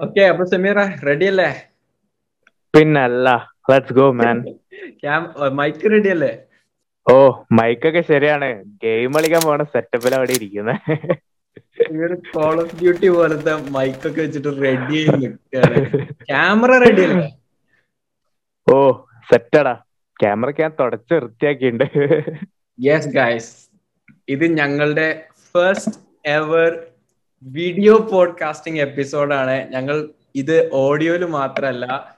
Okay അപ്പൊ Sameera ready അല്ലേ? പിന്നല്ല let's go man mike ready അല്ലേ? ഓ മൈക്കൊക്കെ ശരിയാണ്. ഗെയിം കളിക്കാൻ പോണ സെറ്റപ്പിൽ അവിടെ ഇരിക്കുന്നത് കോൾ ഓഫ് ഡ്യൂട്ടി പോലത്തെ മൈക്കൊക്കെ വെച്ചിട്ട് റെഡി ക്യാമറ റെഡി അല്ലേ? ഓ സെറ്റടാ ക്യാമറ ഞാൻ തുടച്ച് വൃത്തിയാക്കിയിട്ടുണ്ട്. യെസ് ഗൈസ് ഇത് ഞങ്ങളുടെ ഫസ്റ്റ് എവർ വീഡിയോ പോഡ്കാസ്റ്റിംഗ് എപ്പിസോഡാണ് ഞങ്ങൾ ഇത് ഓഡിയോയിൽ മാത്രമല്ല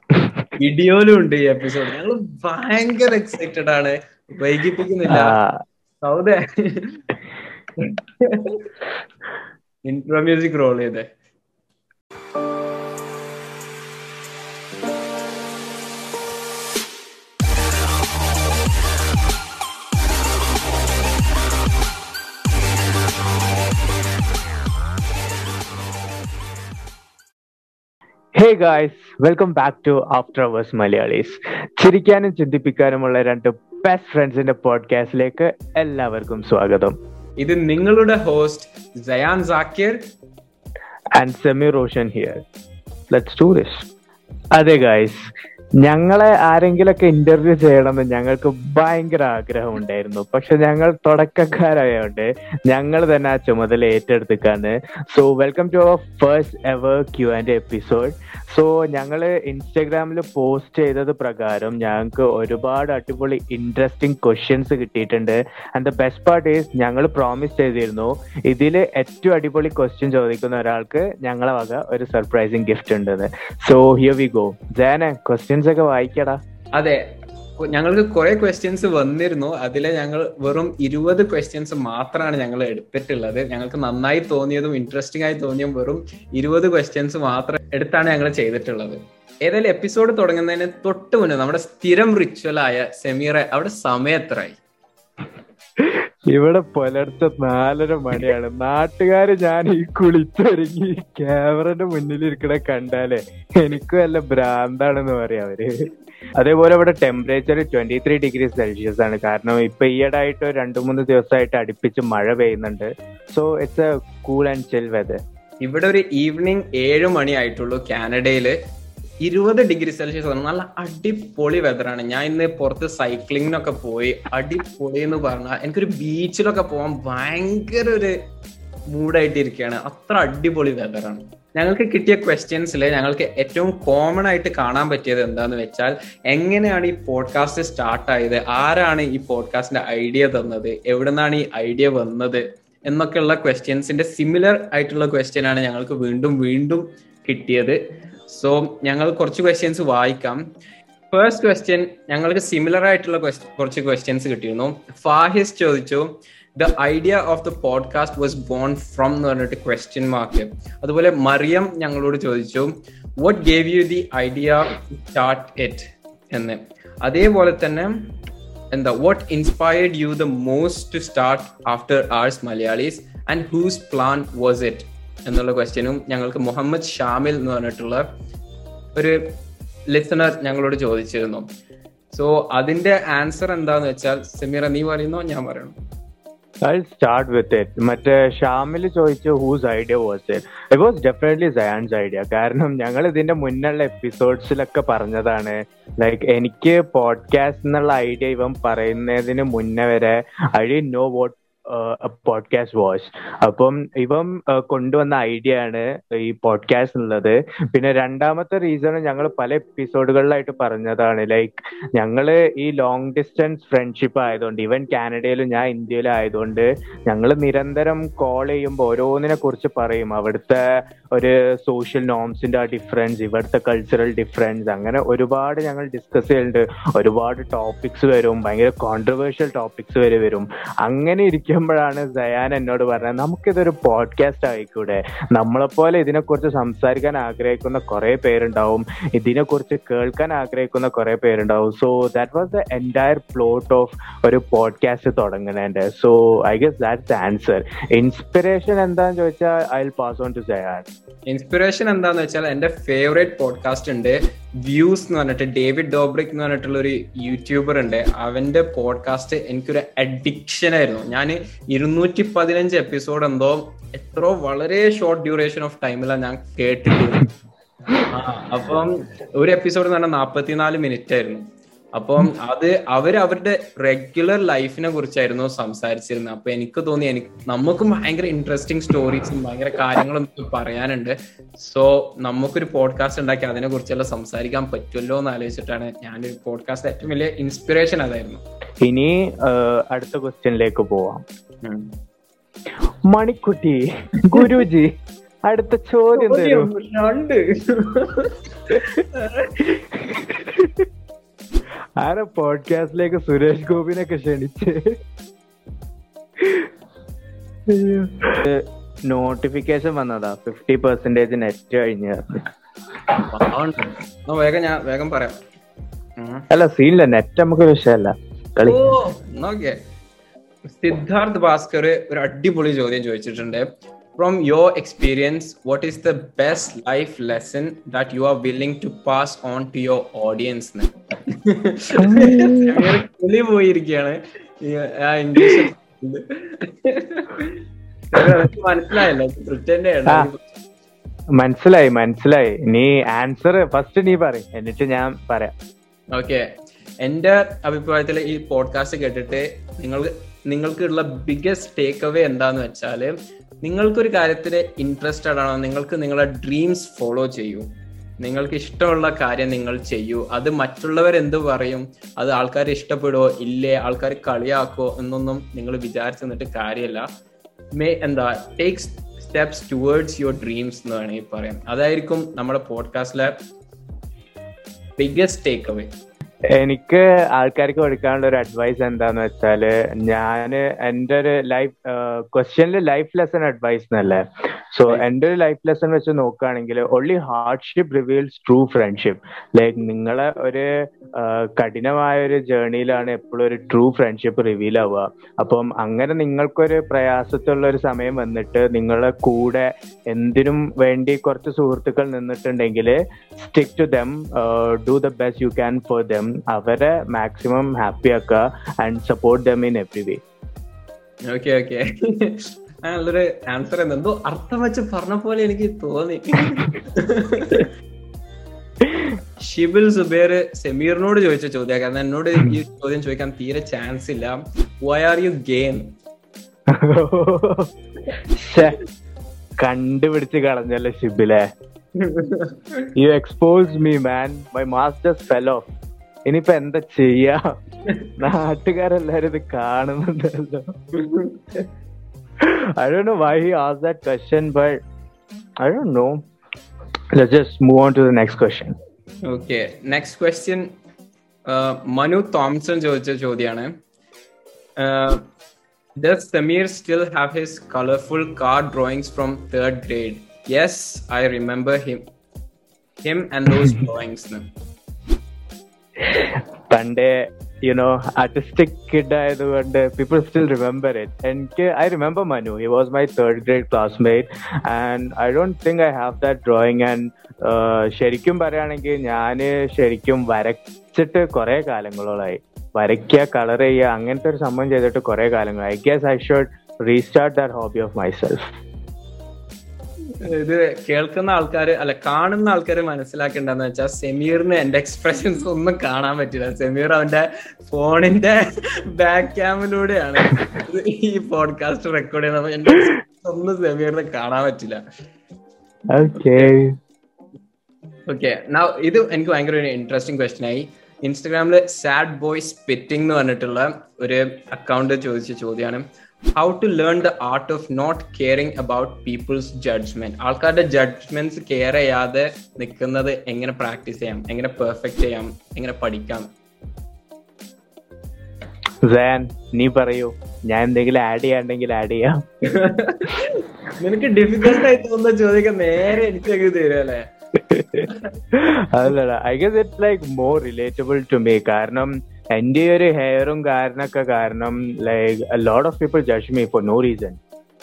വീഡിയോയിലും ഉണ്ട് ഈ എപ്പിസോഡ് ഞങ്ങൾ ഭയങ്കര എക്സൈറ്റഡ് ആണ്. വൈകിപ്പിക്കുന്നില്ല. സൗദേ. ഇൻട്രോ മ്യൂസിക് റോൾ ചെയ്തേ. Hey guys welcome back to after hours Malayalees ചിരിക്കാനും ചിന്തിപ്പിക്കാനുമുള്ള രണ്ട് ബെസ്റ്റ് ഫ്രണ്ട്സിന്റെ പോഡ്കാസ്റ്റിലേക്ക് എല്ലാവർക്കും സ്വാഗതം. ഇത് നിങ്ങളുടെ host Jayan Zakir and Semi Roshan here let's do this അതെ ഗായ്സ് ഞങ്ങളെ ആരെങ്കിലൊക്കെ ഇന്റർവ്യൂ ചെയ്യണമെന്ന് ഞങ്ങൾക്ക് ഭയങ്കര ആഗ്രഹം ഉണ്ടായിരുന്നു പക്ഷെ ഞങ്ങൾ തുടക്കക്കാരായോണ്ട് ഞങ്ങൾ തന്നെ ആ ചുമതല ഏറ്റെടുത്തിക്കാണ് so welcome to our first ever Q and episode so ഞങ്ങൾ ഇൻസ്റ്റഗ്രാമിൽ പോസ്റ്റ് ചെയ്തത് പ്രകാരം ഞങ്ങൾക്ക് ഒരുപാട് അടിപൊളി ഇൻട്രസ്റ്റിംഗ് ക്വസ്റ്റ്യൻസ് കിട്ടിയിട്ടുണ്ട്. And the best part is ഞങ്ങൾ പ്രോമിസ് ചെയ്തിരുന്നു ഇതിൽ ഏറ്റവും അടിപൊളി ക്വസ്റ്റ്യൻ ചോദിക്കുന്ന ഒരാൾക്ക് ഞങ്ങളെ വക ഒരു സർപ്രൈസിങ് ഗിഫ്റ്റ് ഉണ്ടെന്ന്. സോ ഹിയർ വി ഗോ ജാന ക്വസ്റ്റ്യൻസ് ഒക്കെ വായിക്കടാ. അതെ ഞങ്ങൾക്ക് കുറെ ക്വസ്റ്റ്യൻസ് വന്നിരുന്നു. അതിലെ ഞങ്ങൾ വെറും ഇരുപത് ക്വസ്റ്റ്യൻസ് മാത്രമാണ് ഞങ്ങൾ എടുത്തിട്ടുള്ളത്. ഞങ്ങൾക്ക് നന്നായി തോന്നിയതും ഇൻട്രസ്റ്റിംഗ് ആയി തോന്നിയതും വെറും ഇരുപത് ക്വസ്റ്റ്യൻസ് മാത്രം എടുത്താണ് ഞങ്ങൾ ചെയ്തിട്ടുള്ളത്. ഏതായാലും എപ്പിസോഡ് തുടങ്ങുന്നതിന് തൊട്ട് മുന്നേ നമ്മുടെ സ്ഥിരം റിച്വലായ സെമീറ അവിടെ സമയം എത്രയായി ഇവിടെ പുലർച്ചെ നാലര മണിയാണ്. നാട്ടുകാര് ഞാൻ ഈ കുളിച്ചൊരുങ്ങി ക്യാമറന്റെ മുന്നിൽ ഇരിക്കണ കണ്ടാലേ എനിക്കും വല്ല ഭ്രാന്താണെന്ന് പറയാം അവർ. അതേപോലെ ഇവിടെ temperature twenty three degree Celsius ആണ്. കാരണം ഇപ്പൊ ഈയിടായിട്ട് രണ്ടു മൂന്ന് ദിവസമായിട്ട് അടുപ്പിച്ച് മഴ പെയ്യുന്നുണ്ട്. So it's a cool and chill weather ഇവിടെ ഒരു ഈവനിങ് ഏഴ് മണി ആയിട്ടുള്ളൂ കാനഡയിൽ. ഇരുപത് ഡിഗ്രി സെൽഷ്യസ് ആണ്. നല്ല അടിപൊളി വെതറാണ് ഞാൻ ഇന്ന് പുറത്ത് സൈക്ലിങ്ങിനൊക്കെ പോയി. അടിപൊളി എന്ന് പറഞ്ഞാൽ എനിക്കൊരു ബീച്ചിലൊക്കെ പോകാൻ ഭയങ്കര ഒരു മൂഡായിട്ടിരിക്കുകയാണ് അത്ര അടിപൊളി വെതറാണ് ഞങ്ങൾക്ക് കിട്ടിയ ക്വസ്റ്റ്യൻസിൽ ഞങ്ങൾക്ക് ഏറ്റവും കോമൺ ആയിട്ട് കാണാൻ പറ്റിയത് എന്താന്ന് വെച്ചാൽ എങ്ങനെയാണ് ഈ പോഡ്കാസ്റ്റ് സ്റ്റാർട്ട് ആയത്? ആരാണ് ഈ പോഡ്കാസ്റ്റിന്റെ ഐഡിയ തന്നത്? എവിടെ നിന്നാണ് ഈ ഐഡിയ വന്നത്? എന്നൊക്കെയുള്ള ക്വസ്റ്റ്യൻസിന്റെ സിമിലർ ആയിട്ടുള്ള ക്വസ്റ്റ്യൻ ആണ് ഞങ്ങൾക്ക് വീണ്ടും വീണ്ടും കിട്ടിയത്. സോ ഞങ്ങൾ കുറച്ച് ക്വസ്റ്റ്യൻസ് വായിക്കാം. ഫസ്റ്റ് ക്വസ്റ്റ്യൻ ഞങ്ങൾക്ക് സിമിലർ ആയിട്ടുള്ള കുറച്ച് ക്വസ്റ്റ്യൻസ് കിട്ടിയിരുന്നു. ഫാഹിസ് ചോദിച്ചു the idea of the podcast was born from എന്ന് പറഞ്ഞിട്ട് ക്വസ്റ്റ്യൻ മാർക്ക് അതുപോലെ മറിയം ഞങ്ങളോട് ചോദിച്ചു what gave you the idea start it എന്ന്. അതേപോലെ തന്നെ എന്താ what inspired you the most to start after hours Malayalees and whose plan was it എന്നുള്ള ക്വസ്റ്റ്യനും ഞങ്ങൾക്ക് മുഹമ്മദ് ഷാമിൽ എന്ന് പറഞ്ഞിട്ടുള്ള ഒരു ലിസണർ ഞങ്ങളോട് ചോദിച്ചിരുന്നു. സോ അതിന്റെ ആൻസർ എന്താന്ന് വെച്ചാൽ സെമീറ നീ പറയുന്നോ? ഞാൻ പറയണോ? I'll start with it. മറ്റേ ഷാമിൽ ചോദിച്ചു whose idea was it it was definitely Sayan's idea കാരണം ഞങ്ങൾ ഇതിന്റെ മുന്നുള്ള എപ്പിസോഡ്സിലൊക്കെ പറഞ്ഞതാണ്. ലൈക്ക് എനിക്ക് പോഡ്കാസ്റ്റ് എന്നുള്ള ഐഡിയ ഇവൻ പറയുന്നതിന് മുന്നേ വരെ ഐ ഡി നോ വോട്ട് പോഡ്കാസ്റ്റ് വാച്ച് അപ്പം ഇവൻ കൊണ്ടുവന്ന ഐഡിയ ആണ് ഈ പോഡ്കാസ്റ്റ് ഉള്ളത് പിന്നെ രണ്ടാമത്തെ റീസൺ ഞങ്ങൾ പല എപ്പിസോഡുകളിലായിട്ട് പറഞ്ഞതാണ്. ലൈക്ക് ഞങ്ങൾ ഈ ലോങ് ഡിസ്റ്റൻസ് ഫ്രണ്ട്ഷിപ്പ് ആയതുകൊണ്ട് ഇവൻ കാനഡയിലും ഞാൻ ഇന്ത്യയിലും ആയതുകൊണ്ട് ഞങ്ങൾ നിരന്തരം കോൾ ചെയ്യുമ്പോൾ ഓരോന്നിനെ കുറിച്ച് പറയും. അവിടുത്തെ ഒരു സോഷ്യൽ നോംസിന്റെ ആ ഡിഫറൻസ് ഇവിടുത്തെ കൾച്ചറൽ ഡിഫറൻസ് അങ്ങനെ ഒരുപാട് ഞങ്ങൾ ഡിസ്കസ് ചെയ്യുന്നുണ്ട് ഒരുപാട് ടോപ്പിക്സ് വരും ഭയങ്കര കോൺട്രവേഴ്ഷ്യൽ ടോപ്പിക്സ് വരെ വരും. അങ്ങനെ ഇരിക്കുമ്പോഴാണ് സയാൻ എന്നോട് പറഞ്ഞത്. നമുക്കിതൊരു പോഡ്കാസ്റ്റ് ആയിക്കൂടെ? നമ്മളെപ്പോലെ ഇതിനെക്കുറിച്ച് സംസാരിക്കാൻ ആഗ്രഹിക്കുന്ന കുറെ പേരുണ്ടാവും. ഇതിനെക്കുറിച്ച് കേൾക്കാൻ ആഗ്രഹിക്കുന്ന കുറെ പേരുണ്ടാവും. So that was the entire plot of ഒരു podcast തുടങ്ങണേന്റെ so I guess that's answer inspiration എന്താന്ന് ചോദിച്ചാൽ I will pass on to Sayan. Inspiration എന്താന്ന് വെച്ചാൽ എന്റെ ഫേവറേറ്റ് പോഡ്കാസ്റ്റ് ഉണ്ട് വ്യൂസ് എന്ന് പറഞ്ഞിട്ട് ഡേവിഡ് ഡോബ്രിക് എന്ന് പറഞ്ഞിട്ടുള്ള ഒരു യൂട്യൂബർ ഉണ്ട്. അവന്റെ പോഡ്കാസ്റ്റ് എനിക്കൊരു അഡിക്ഷൻ ആയിരുന്നു. ഞാൻ ഇരുന്നൂറ്റി പതിനഞ്ച് എപ്പിസോഡ് എന്തോ എത്രയോ വളരെ ഷോർട്ട് ഡ്യൂറേഷൻ ഓഫ് ടൈമിലാണ് ഞാൻ കേട്ടിട്ടുള്ളത്. അപ്പം ഒരു എപ്പിസോഡ് എന്ന് പറഞ്ഞാൽ നാപ്പത്തിനാല് മിനിറ്റ് ആയിരുന്നു. അപ്പം അത് അവർ അവരുടെ റെഗുലർ ലൈഫിനെ കുറിച്ചായിരുന്നു സംസാരിച്ചിരുന്നത്. അപ്പൊ എനിക്ക് തോന്നി എനിക്ക് നമുക്കും ഭയങ്കര ഇൻട്രസ്റ്റിംഗ് സ്റ്റോറീസും ഭയങ്കര കാര്യങ്ങളും പറയാനുണ്ട്. സോ നമുക്കൊരു പോഡ്കാസ്റ്റ് ഉണ്ടാക്കി അതിനെ കുറിച്ചെല്ലാം സംസാരിക്കാൻ പറ്റുമല്ലോ എന്ന് ആലോചിച്ചിട്ടാണ് ഞാനൊരു പോഡ്കാസ്റ്റ് ഏറ്റവും വലിയ ഇൻസ്പിറേഷൻ അതായിരുന്നു. ഇനി അടുത്ത ക്വസ്റ്റ്യനിലേക്ക് പോവാം. മണിക്കുട്ടി ഗുരുജി അടുത്ത ചോദ്യം തരൂ. രണ്ട്. ആരാ പോഡ്കാസ്റ്റിലേക്ക് സുരേഷ് ഗോപിനൊക്കെ ക്ഷണിച്ച്? നോട്ടിഫിക്കേഷൻ വന്നതാ. ഫിഫ്റ്റി പെർസെന്റേജ് നെറ്റ് കഴിഞ്ഞ്. വേഗം ഞാൻ വേഗം പറയാം. അല്ല സീനില്ല നെറ്റ് നമുക്ക് വിഷയമല്ല. കളി. നോക്കിയേ. സിദ്ധാർത്ഥ് ഭാസ്കർ ഒരു അടിപൊളി ചോദ്യം ചോദിച്ചിട്ടുണ്ട്. From your experience what is the best life lesson that you are willing to pass on to your audience കിളി പോയിരിക്കുകയാണ് ഈ ആ ഇംഗ്ലീഷ് മനസ്സിലായല്ലോ. ബ്രിട്ടന്റെ മനസ്സിലായി മനസ്സിലായി. നീ ആൻസർ ഫസ്റ്റ് നീ പറയും. എന്നിട്ട് ഞാൻ പറയാം. ഓക്കെ എന്റെ അഭിപ്രായത്തിൽ ഈ പോഡ്കാസ്റ്റ് കേട്ടിട്ട് നിങ്ങൾ നിങ്ങൾക്കുള്ള ബിഗ്ഗസ്റ്റ് ടേക്ക് അവേ എന്താന്ന് വെച്ചാൽ നിങ്ങൾക്കൊരു കാര്യത്തിൽ ഇൻട്രസ്റ്റഡ് ആണോ? നിങ്ങൾക്ക് നിങ്ങളുടെ ഡ്രീംസ് ഫോളോ ചെയ്യൂ. നിങ്ങൾക്ക് ഇഷ്ടമുള്ള കാര്യം നിങ്ങൾ ചെയ്യൂ. അത് മറ്റുള്ളവർ എന്ത് പറയും? അത് ആൾക്കാർ ഇഷ്ടപ്പെടുവോ? ഇല്ലേ? ആൾക്കാർ കളിയാക്കോ എന്നൊന്നും നിങ്ങൾ വിചാരിച്ചു നിന്നിട്ട് കാര്യമില്ല മേ എന്താ take steps towards your dreams എന്ന് വേണമെങ്കിൽ പറയാം. അതായിരിക്കും നമ്മുടെ പോഡ്കാസ്റ്റിലെ ബിഗ്ഗസ്റ്റ് ടേക്ക് അവേ എനിക്ക് ആൾക്കാർക്ക് കൊടുക്കാനുള്ള ഒരു അഡ്വൈസ് എന്താന്ന് വെച്ചാൽ ഞാൻ എന്റെ ഒരു ലൈഫ് ക്വസ്റ്റ്യനിൽ ലൈഫ് ലെസൺ അഡ്വൈസ് എന്നല്ലേ? സോ എന്റെ ഒരു ലൈഫ് ലെസൺ വെച്ച് നോക്കുകയാണെങ്കിൽ only hardship reveals true friendship like നിങ്ങളെ ഒരു കഠിനമായ ഒരു ജേർണിയിലാണ് എപ്പോഴും ഒരു ട്രൂ ഫ്രണ്ട്ഷിപ്പ് റിവീൽ ആവുക. അപ്പം അങ്ങനെ നിങ്ങൾക്കൊരു പ്രയാസത്തുള്ള ഒരു സമയം വന്നിട്ട് നിങ്ങളെ കൂടെ എന്തിനും വേണ്ടി കുറച്ച് സുഹൃത്തുക്കൾ നിന്നിട്ടുണ്ടെങ്കിൽ stick to them do the best you can for them അവരെ മാക്സിമം ഹാപ്പി ആക്കുക and support them in every way okay okay നല്ലൊരു ആൻസർ എന്തോ അർത്ഥം വെച്ച് പറഞ്ഞ പോലെ എനിക്ക് തോന്നി. ഷിബിൽ സുബേർ സെമീറിനോട് ചോദിച്ച ചോദ്യം. കാരണം എന്നോട് ഈ ചോദ്യം ചോദിക്കാൻ തീരെ ചാൻസ് ഇല്ല. വൈ ആർ യു ഗെയിം കണ്ടുപിടിച്ച് കളഞ്ഞല്ലേ ഷിബിലെ. You expose me man my masters fellow ഇനിയിപ്പോ എന്താ ചെയ്യാ? നാട്ടുകാരെല്ലാരും ഇത് കാണുന്നുണ്ടല്ലോ. I don't know why he asked that question, but I don't know. Let's just move on to the next question. Okay next question Manu Thomson ചോദിച്ച ചോദ്യമാണ് does Sameer still have his colourful car drawings from third grade yes I remember him him and those drawings പണ്ടേ you know artistic kid ആയതുകൊണ്ട് people still remember it എനിക്ക് I remember Manu he was my third grade classmate and I don't think I have that drawing and ശരിക്കും പറയുകയാണെങ്കിൽ ഞാൻ ശരിക്കും വരച്ചിട്ട് കുറെ കാലങ്ങളോളായി. വരയ്ക്കുക കളർ ചെയ്യുക അങ്ങനത്തെ ഒരു സംഭവം ചെയ്തിട്ട് കുറെ കാലങ്ങളായി. I guess I should restart that hobby of myself ഇത് കേൾക്കുന്ന ആൾക്കാർ അല്ല കാണുന്ന ആൾക്കാര് മനസ്സിലാക്കേണ്ടതെന്ന് വെച്ചാൽ സെമീറിന് എന്റെ എക്സ്പ്രഷൻസ് ഒന്നും കാണാൻ പറ്റില്ല. സെമീർ അവന്റെ ഫോണിന്റെ ബാക്ക് ക്യാമിലൂടെയാണ് ഈ പോഡ്കാസ്റ്റ് റെക്കോർഡ് ചെയ്യുന്നത്. എന്റെ ഒന്നും സെമീറിന് കാണാൻ പറ്റില്ല. ഓക്കെ ഓക്കെ ഇത് എനിക്ക് ഭയങ്കര ഒരു ഇൻട്രസ്റ്റിംഗ് ക്വസ്റ്റൻ ആയി. ഇൻസ്റ്റഗ്രാമിൽ സാഡ് ബോയ്സ് സ്പിറ്റിംഗ് എന്ന് പറഞ്ഞിട്ടുള്ള ഒരു അക്കൗണ്ട് ചോദിച്ച ചോദ്യമാണ് how to learn the art of not caring about people's judgment ആൾക്കാരുടെ ജഡ്ജ്മെന്റ്സ് കെയർ ചെയ്യാതെ നിൽക്കുന്നത് എങ്ങനെ പ്രാക്ടീസ് ചെയ്യാം? എങ്ങനെ പെർഫെക്റ്റ് ചെയ്യാം? എങ്ങനെ പഠിക്കാം? സാൻ നീ പറയൂ. ഞാൻ എന്തെങ്കിലും ആഡ് ചെയ്യാണ്ടെങ്കിൽ ആഡ് ചെയ്യാം. നിനക്ക് ഡിഫിക്കൽട്ട് ആയി തോന്നുന്ന ചോദിക്കാൻ നേരെ എനിക്ക് തരുമല്ലേ അതല്ലടാ I guess it like more relatable to me കാരണം എന്റെ ഒരു ഹെയറും കാരണമൊക്കെ കാരണം like lot of people judge me for no reason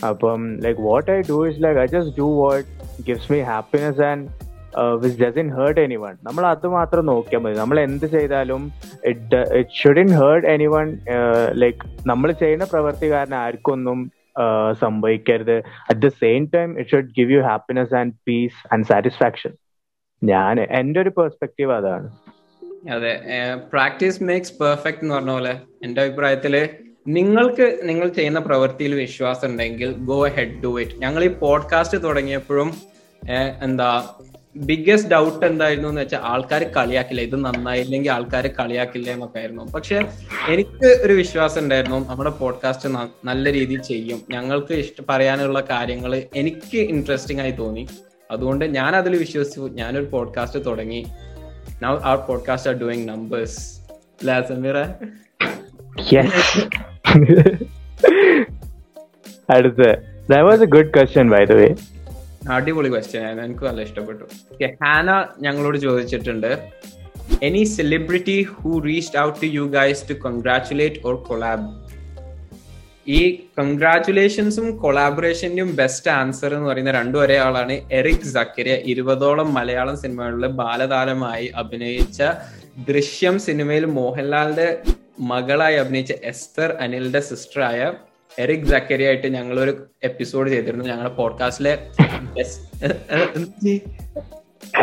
അപ്പം like what I do is like I just do what gives me happiness and which doesn't hurt anyone നമ്മൾ അത് മാത്രം നോക്കിയാൽ മതി. നമ്മൾ എന്ത് ചെയ്താലും it it shouldn't hurt anyone like നമ്മൾ ചെയ്യുന്ന പ്രവൃത്തി കാരണം ആർക്കൊന്നും uh, സംഭവിക്കരുത്. At the same time it should give you happiness and peace and satisfaction ഞാൻ എന്റെ ഒരു പെർസ്പെക്റ്റീവ് അതാണ്. അതെ പ്രാക്ടീസ് മേക്സ് പെർഫെക്റ്റ് എന്ന് പറഞ്ഞ പോലെ എന്റെ അഭിപ്രായത്തിൽ നിങ്ങൾക്ക് നിങ്ങൾ ചെയ്യുന്ന പ്രവൃത്തിയിൽ വിശ്വാസം ഉണ്ടെങ്കിൽ ഗോ ഹെഡ് ടു ഇറ്റ് ഞങ്ങൾ ഈ പോഡ്കാസ്റ്റ് തുടങ്ങിയപ്പോഴും എന്താ ബിഗ്ഗസ്റ്റ് ഡൗട്ട് എന്തായിരുന്നു എന്ന് വെച്ചാൽ ആൾക്കാർ കളിയാക്കില്ല. ഇത് നന്നായില്ലെങ്കിൽ ആൾക്കാർ കളിയാക്കില്ല എന്നൊക്കെ ആയിരുന്നു. പക്ഷെ എനിക്ക് ഒരു വിശ്വാസം ഉണ്ടായിരുന്നു നമ്മുടെ പോഡ്കാസ്റ്റ് നല്ല രീതിയിൽ ചെയ്യും. ഞങ്ങൾക്ക് ഇഷ്ട പറയാനുള്ള കാര്യങ്ങൾ എനിക്ക് ഇൻട്രസ്റ്റിംഗ് ആയി തോന്നി. അതുകൊണ്ട് ഞാൻ അതിൽ വിശ്വസിച്ചു. ഞാനൊരു പോഡ്കാസ്റ്റ് തുടങ്ങി. Now our podcast are doing numbers. അല്ലേ സമീറ അടുത്ത. That was a good question by the way. അടിപൊളി ക്വസ്റ്റ്യൻ ആയിരുന്നു. എനിക്ക് നല്ല ഇഷ്ടപ്പെട്ടു. ഹാന ഞങ്ങളോട് ചോദിച്ചിട്ടുണ്ട്. Any celebrity who reached out to you guys to congratulate or collab ഈ കൺഗ്രാറ്റുലേഷൻസും കൊളാബറേഷന്റെയും ബെസ്റ്റ് ആൻസർ എന്ന് പറയുന്ന രണ്ടു ഒരേ ആളാണ് എറിക് സക്കരിയ ഇരുപതോളം മലയാളം സിനിമകളിൽ ബാലതാരമായി അഭിനയിച്ച ദൃശ്യം സിനിമയിൽ മോഹൻലാലിന്റെ മകളായി അഭിനയിച്ച എസ്തർ അനിലിന്റെ സിസ്റ്ററായ എറിക് സക്കരി ആയിട്ട് ഞങ്ങൾ ഒരു എപ്പിസോഡ് ചെയ്തിരുന്നു ഞങ്ങളുടെ പോഡ്കാസ്റ്റിലെ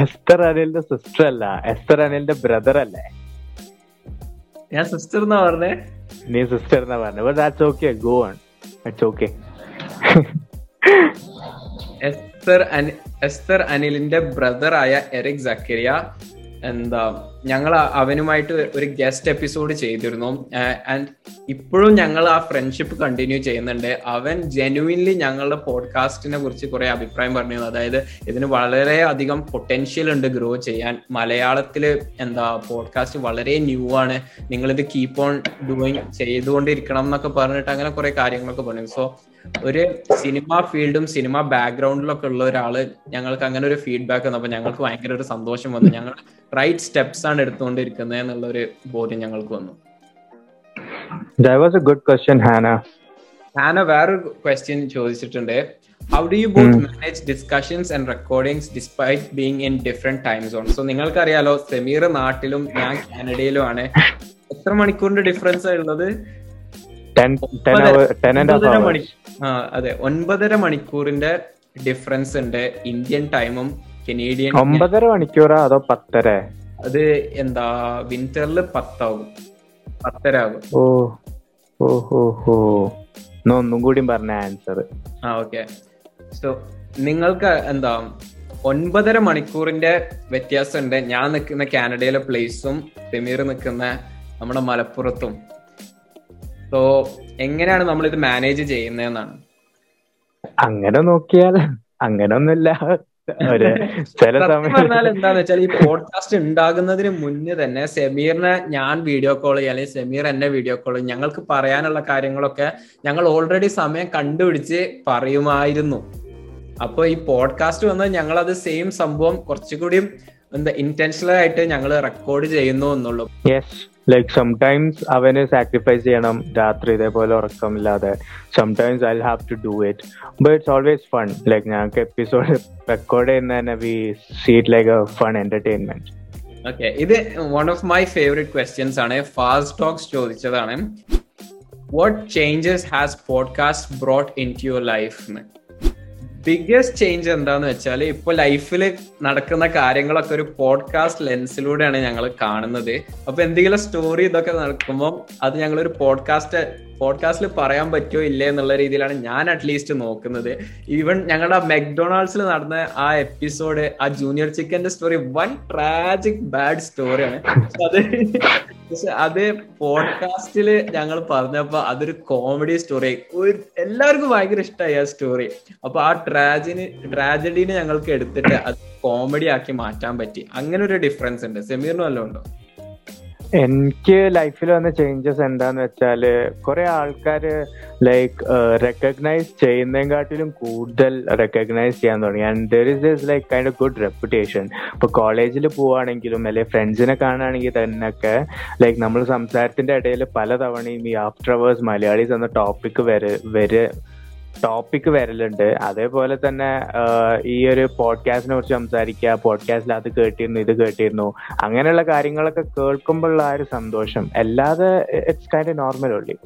എസ്തർ അനിലിന്റെ സിസ്റ്റർ അല്ല. എസ്തർ അനിലിന്റെ ബ്രദർ അല്ലേ? ഞാൻ സിസ്റ്റർ എന്നാ പറഞ്ഞേ. നീ സിസ്റ്റർ എന്നാ പറഞ്ഞു. But that's okay go on it's okay Esther Esther അനിലിന്റെ brother ആയ എറിക് സക്കരിയ എന്താ ഞങ്ങൾ അവനുമായിട്ട് ഒരു ഗസ്റ്റ് എപ്പിസോഡ് ചെയ്തിരുന്നു. ആൻഡ് ഇപ്പോഴും ഞങ്ങൾ ആ ഫ്രണ്ട്ഷിപ്പ് കണ്ടിന്യൂ ചെയ്യുന്നുണ്ട്. അവൻ ജെനുവിൻലി ഞങ്ങളുടെ പോഡ്കാസ്റ്റിനെ കുറിച്ച് കുറെ അഭിപ്രായം പറഞ്ഞു അതായത് ഇതിന് വളരെ അധികം പൊട്ടൻഷ്യൽ ഉണ്ട് ഗ്രോ ചെയ്യാൻ. മലയാളത്തിൽ എന്താ പോഡ്കാസ്റ്റ് വളരെ ന്യൂ ആണ്. നിങ്ങൾ ഇത് കീപ്പ് ഓൺ ഡൂയിങ് ചെയ്തുകൊണ്ടിരിക്കണം എന്നൊക്കെ പറഞ്ഞിട്ട് അങ്ങനെ കുറെ കാര്യങ്ങളൊക്കെ പറഞ്ഞു സോ ഒരു സിനിമ ഫീൽഡും സിനിമ ബാക്ക്ഗ്രൗണ്ടിലൊക്കെ ഉള്ള ഒരാൾ ഞങ്ങൾക്ക് അങ്ങനെ ഒരു ഫീഡ്ബാക്ക് വന്നപ്പോൾ ഞങ്ങൾക്ക് ഭയങ്കര ഒരു സന്തോഷം വന്നു. ഞങ്ങൾ റൈറ്റ് സ്റ്റെപ്സ് ആണ് എടുത്തുകൊണ്ടിരിക്കുന്നത് എന്നുള്ള ഒരു ബോധ്യം ഞങ്ങൾക്ക് വന്നു. ഗുഡ് ക്വസ്റ്റ്യൻ ഹാന ഹാന വേറൊരു ക്വസ്റ്റ്യൻ ചോദിച്ചിട്ടുണ്ട്. How do you both manage discussions and recordings despite being in different time zone so നിങ്ങൾക്കറിയാലോ സെമീർ നാട്ടിലും ഞാൻ കാനഡയിലും ആണ്. എത്ര മണിക്കൂറിന്റെ ഡിഫറൻസ് ഉള്ളത്? അതെ. ഒൻപതര മണിക്കൂറിന്റെ ഡിഫറൻസ് ഉണ്ട് ഇന്ത്യൻ ടൈമും കനേഡിയൻ ഒമ്പതര മണിക്കൂറാ അതോ പത്തര? അത് എന്താ വിന്ററിൽ പത്താവും. പത്തര ആകും ഓ ഓ ഹോ ഹോ. ഒന്നും കൂടി പറഞ്ഞ ആൻസർ ആ ഓക്കെ സോ നിങ്ങൾക്ക് എന്താ ഒൻപതര മണിക്കൂറിന്റെ വ്യത്യാസമുണ്ട്. ഞാൻ നിൽക്കുന്ന കാനഡയിലെ പ്ലേസും സെമീർ നിൽക്കുന്ന നമ്മുടെ മലപ്പുറത്തും. സോ എങ്ങനെയാണ് നമ്മൾ ഇത് മാനേജ് ചെയ്യുന്നതെന്നാണ്? അങ്ങനെ നോക്കിയാൽ അങ്ങനെ ഒന്നുമില്ല പറഞ്ഞാൽ എന്താന്ന് വെച്ചാൽ ഈ പോഡ്കാസ്റ്റ് ഉണ്ടാകുന്നതിന് മുന്നേ തന്നെ സെമീറിനെ ഞാൻ വീഡിയോ കോൾ ചെയ്യും അല്ലെങ്കിൽ സെമീർ എന്നെ വീഡിയോ കോൾ ചെയ്യും ഞങ്ങൾക്ക് പറയാനുള്ള കാര്യങ്ങളൊക്കെ ഞങ്ങൾ ഓൾറെഡി സമയം കണ്ടുപിടിച്ച് പറയുമായിരുന്നു. അപ്പൊ ഈ പോഡ്കാസ്റ്റ് വന്ന് ഞങ്ങൾ അത് സെയിം സംഭവം കുറച്ചുകൂടി എന്താ ഇന്റൻഷണൽ ആയിട്ട് ഞങ്ങൾ റെക്കോർഡ് ചെയ്യുന്നു എന്നുള്ളൂ. ലൈക്ക് സംടൈംസ് അവന് സാക്രിഫൈസ് ചെയ്യണം രാത്രി ഇതേപോലെ ഉറക്കമില്ലാതെ. Sometimes I have to do it but it's always fun like ഞങ്ങൾക്ക് എപ്പിസോഡ് റെക്കോർഡ് ചെയ്യുന്ന തന്നെ we see it like a fun entertainment okay ഇത് one of my favourite questions ആണ്. ഫാസ്റ്റ് ടോക്സ് ചോദിച്ചതാണ്. What changes has podcast brought into your life biggest change എന്താന്ന് വെച്ചാൽ ഇപ്പൊ ലൈഫിൽ നടക്കുന്ന കാര്യങ്ങളൊക്കെ ഒരു പോഡ്കാസ്റ്റ് ലെൻസിലൂടെയാണ് ഞങ്ങൾ കാണുന്നത്. അപ്പൊ എന്തെങ്കിലും സ്റ്റോറി ഇതൊക്കെ നടക്കുമ്പോൾ അത് ഞങ്ങൾ ഒരു പോഡ്കാസ്റ്റ് പോഡ്കാസ്റ്റിൽ പറയാൻ പറ്റുമോ ഇല്ലേ എന്നുള്ള രീതിയിലാണ് ഞാൻ അറ്റ്ലീസ്റ്റ് നോക്കുന്നത്. ഈവൻ ഞങ്ങളുടെ മെക്ഡൊണാൾഡ്സിൽ നടന്ന ആ എപ്പിസോഡ് ആ ജൂനിയർ ചിക്കന്റെ സ്റ്റോറി വൺ ട്രാജിക് ബാഡ് സ്റ്റോറിയാണ് അത് പക്ഷെ അത് പോഡ്കാസ്റ്റിൽ ഞങ്ങൾ പറഞ്ഞപ്പോ അതൊരു കോമഡി സ്റ്റോറി എല്ലാവർക്കും ഭയങ്കര ഇഷ്ടമായി ആ സ്റ്റോറി അപ്പൊ ആ ട്രാജിന് ട്രാജഡീനെ ഞങ്ങൾക്ക് എടുത്തിട്ട് അത് കോമഡി ആക്കി മാറ്റാൻ പറ്റി. അങ്ങനെ ഒരു ഡിഫറൻസ് ഉണ്ട്. സെമീറിന് വല്ലതും ഉണ്ടോ? എനിക്ക് ലൈഫിൽ വന്ന ചേഞ്ചസ് എന്താന്ന് വെച്ചാൽ കുറെ ആൾക്കാര് ലൈക്ക് റെക്കഗ്നൈസ് ചെയ്യുന്നതിനെക്കാട്ടിലും കൂടുതൽ റെക്കഗ്നൈസ് ചെയ്യാൻ തുടങ്ങി. And there is this like kind of good reputation ഇപ്പൊ കോളേജിൽ പോവാണെങ്കിലും അല്ലെങ്കിൽ ഫ്രണ്ട്സിനെ കാണുകയാണെങ്കിൽ തന്നെയൊക്കെ ലൈക്ക് നമ്മൾ സംസാരത്തിന്റെ ഇടയിൽ പല തവണയും ഈ ആഫ്റ്റർ അവേഴ്സ് മലയാളീസ് എന്ന ടോപ്പിക് വരെ വരെ ടോപ്പിക് വരലുണ്ട്. അതേപോലെ തന്നെ ഈ ഒരു പോഡ്കാസ്റ്റിനെ കുറിച്ച് സംസാരിക്കുക പോഡ്കാസ്റ്റിൽ അത് കേട്ടിരുന്നു ഇത് കേട്ടിരുന്നു അങ്ങനെയുള്ള കാര്യങ്ങളൊക്കെ കേൾക്കുമ്പോഴുള്ള ആ ഒരു സന്തോഷം. അല്ലാതെ ഇറ്റ്സ് കൈൻഡ് നോർമൽ ഉള്ളി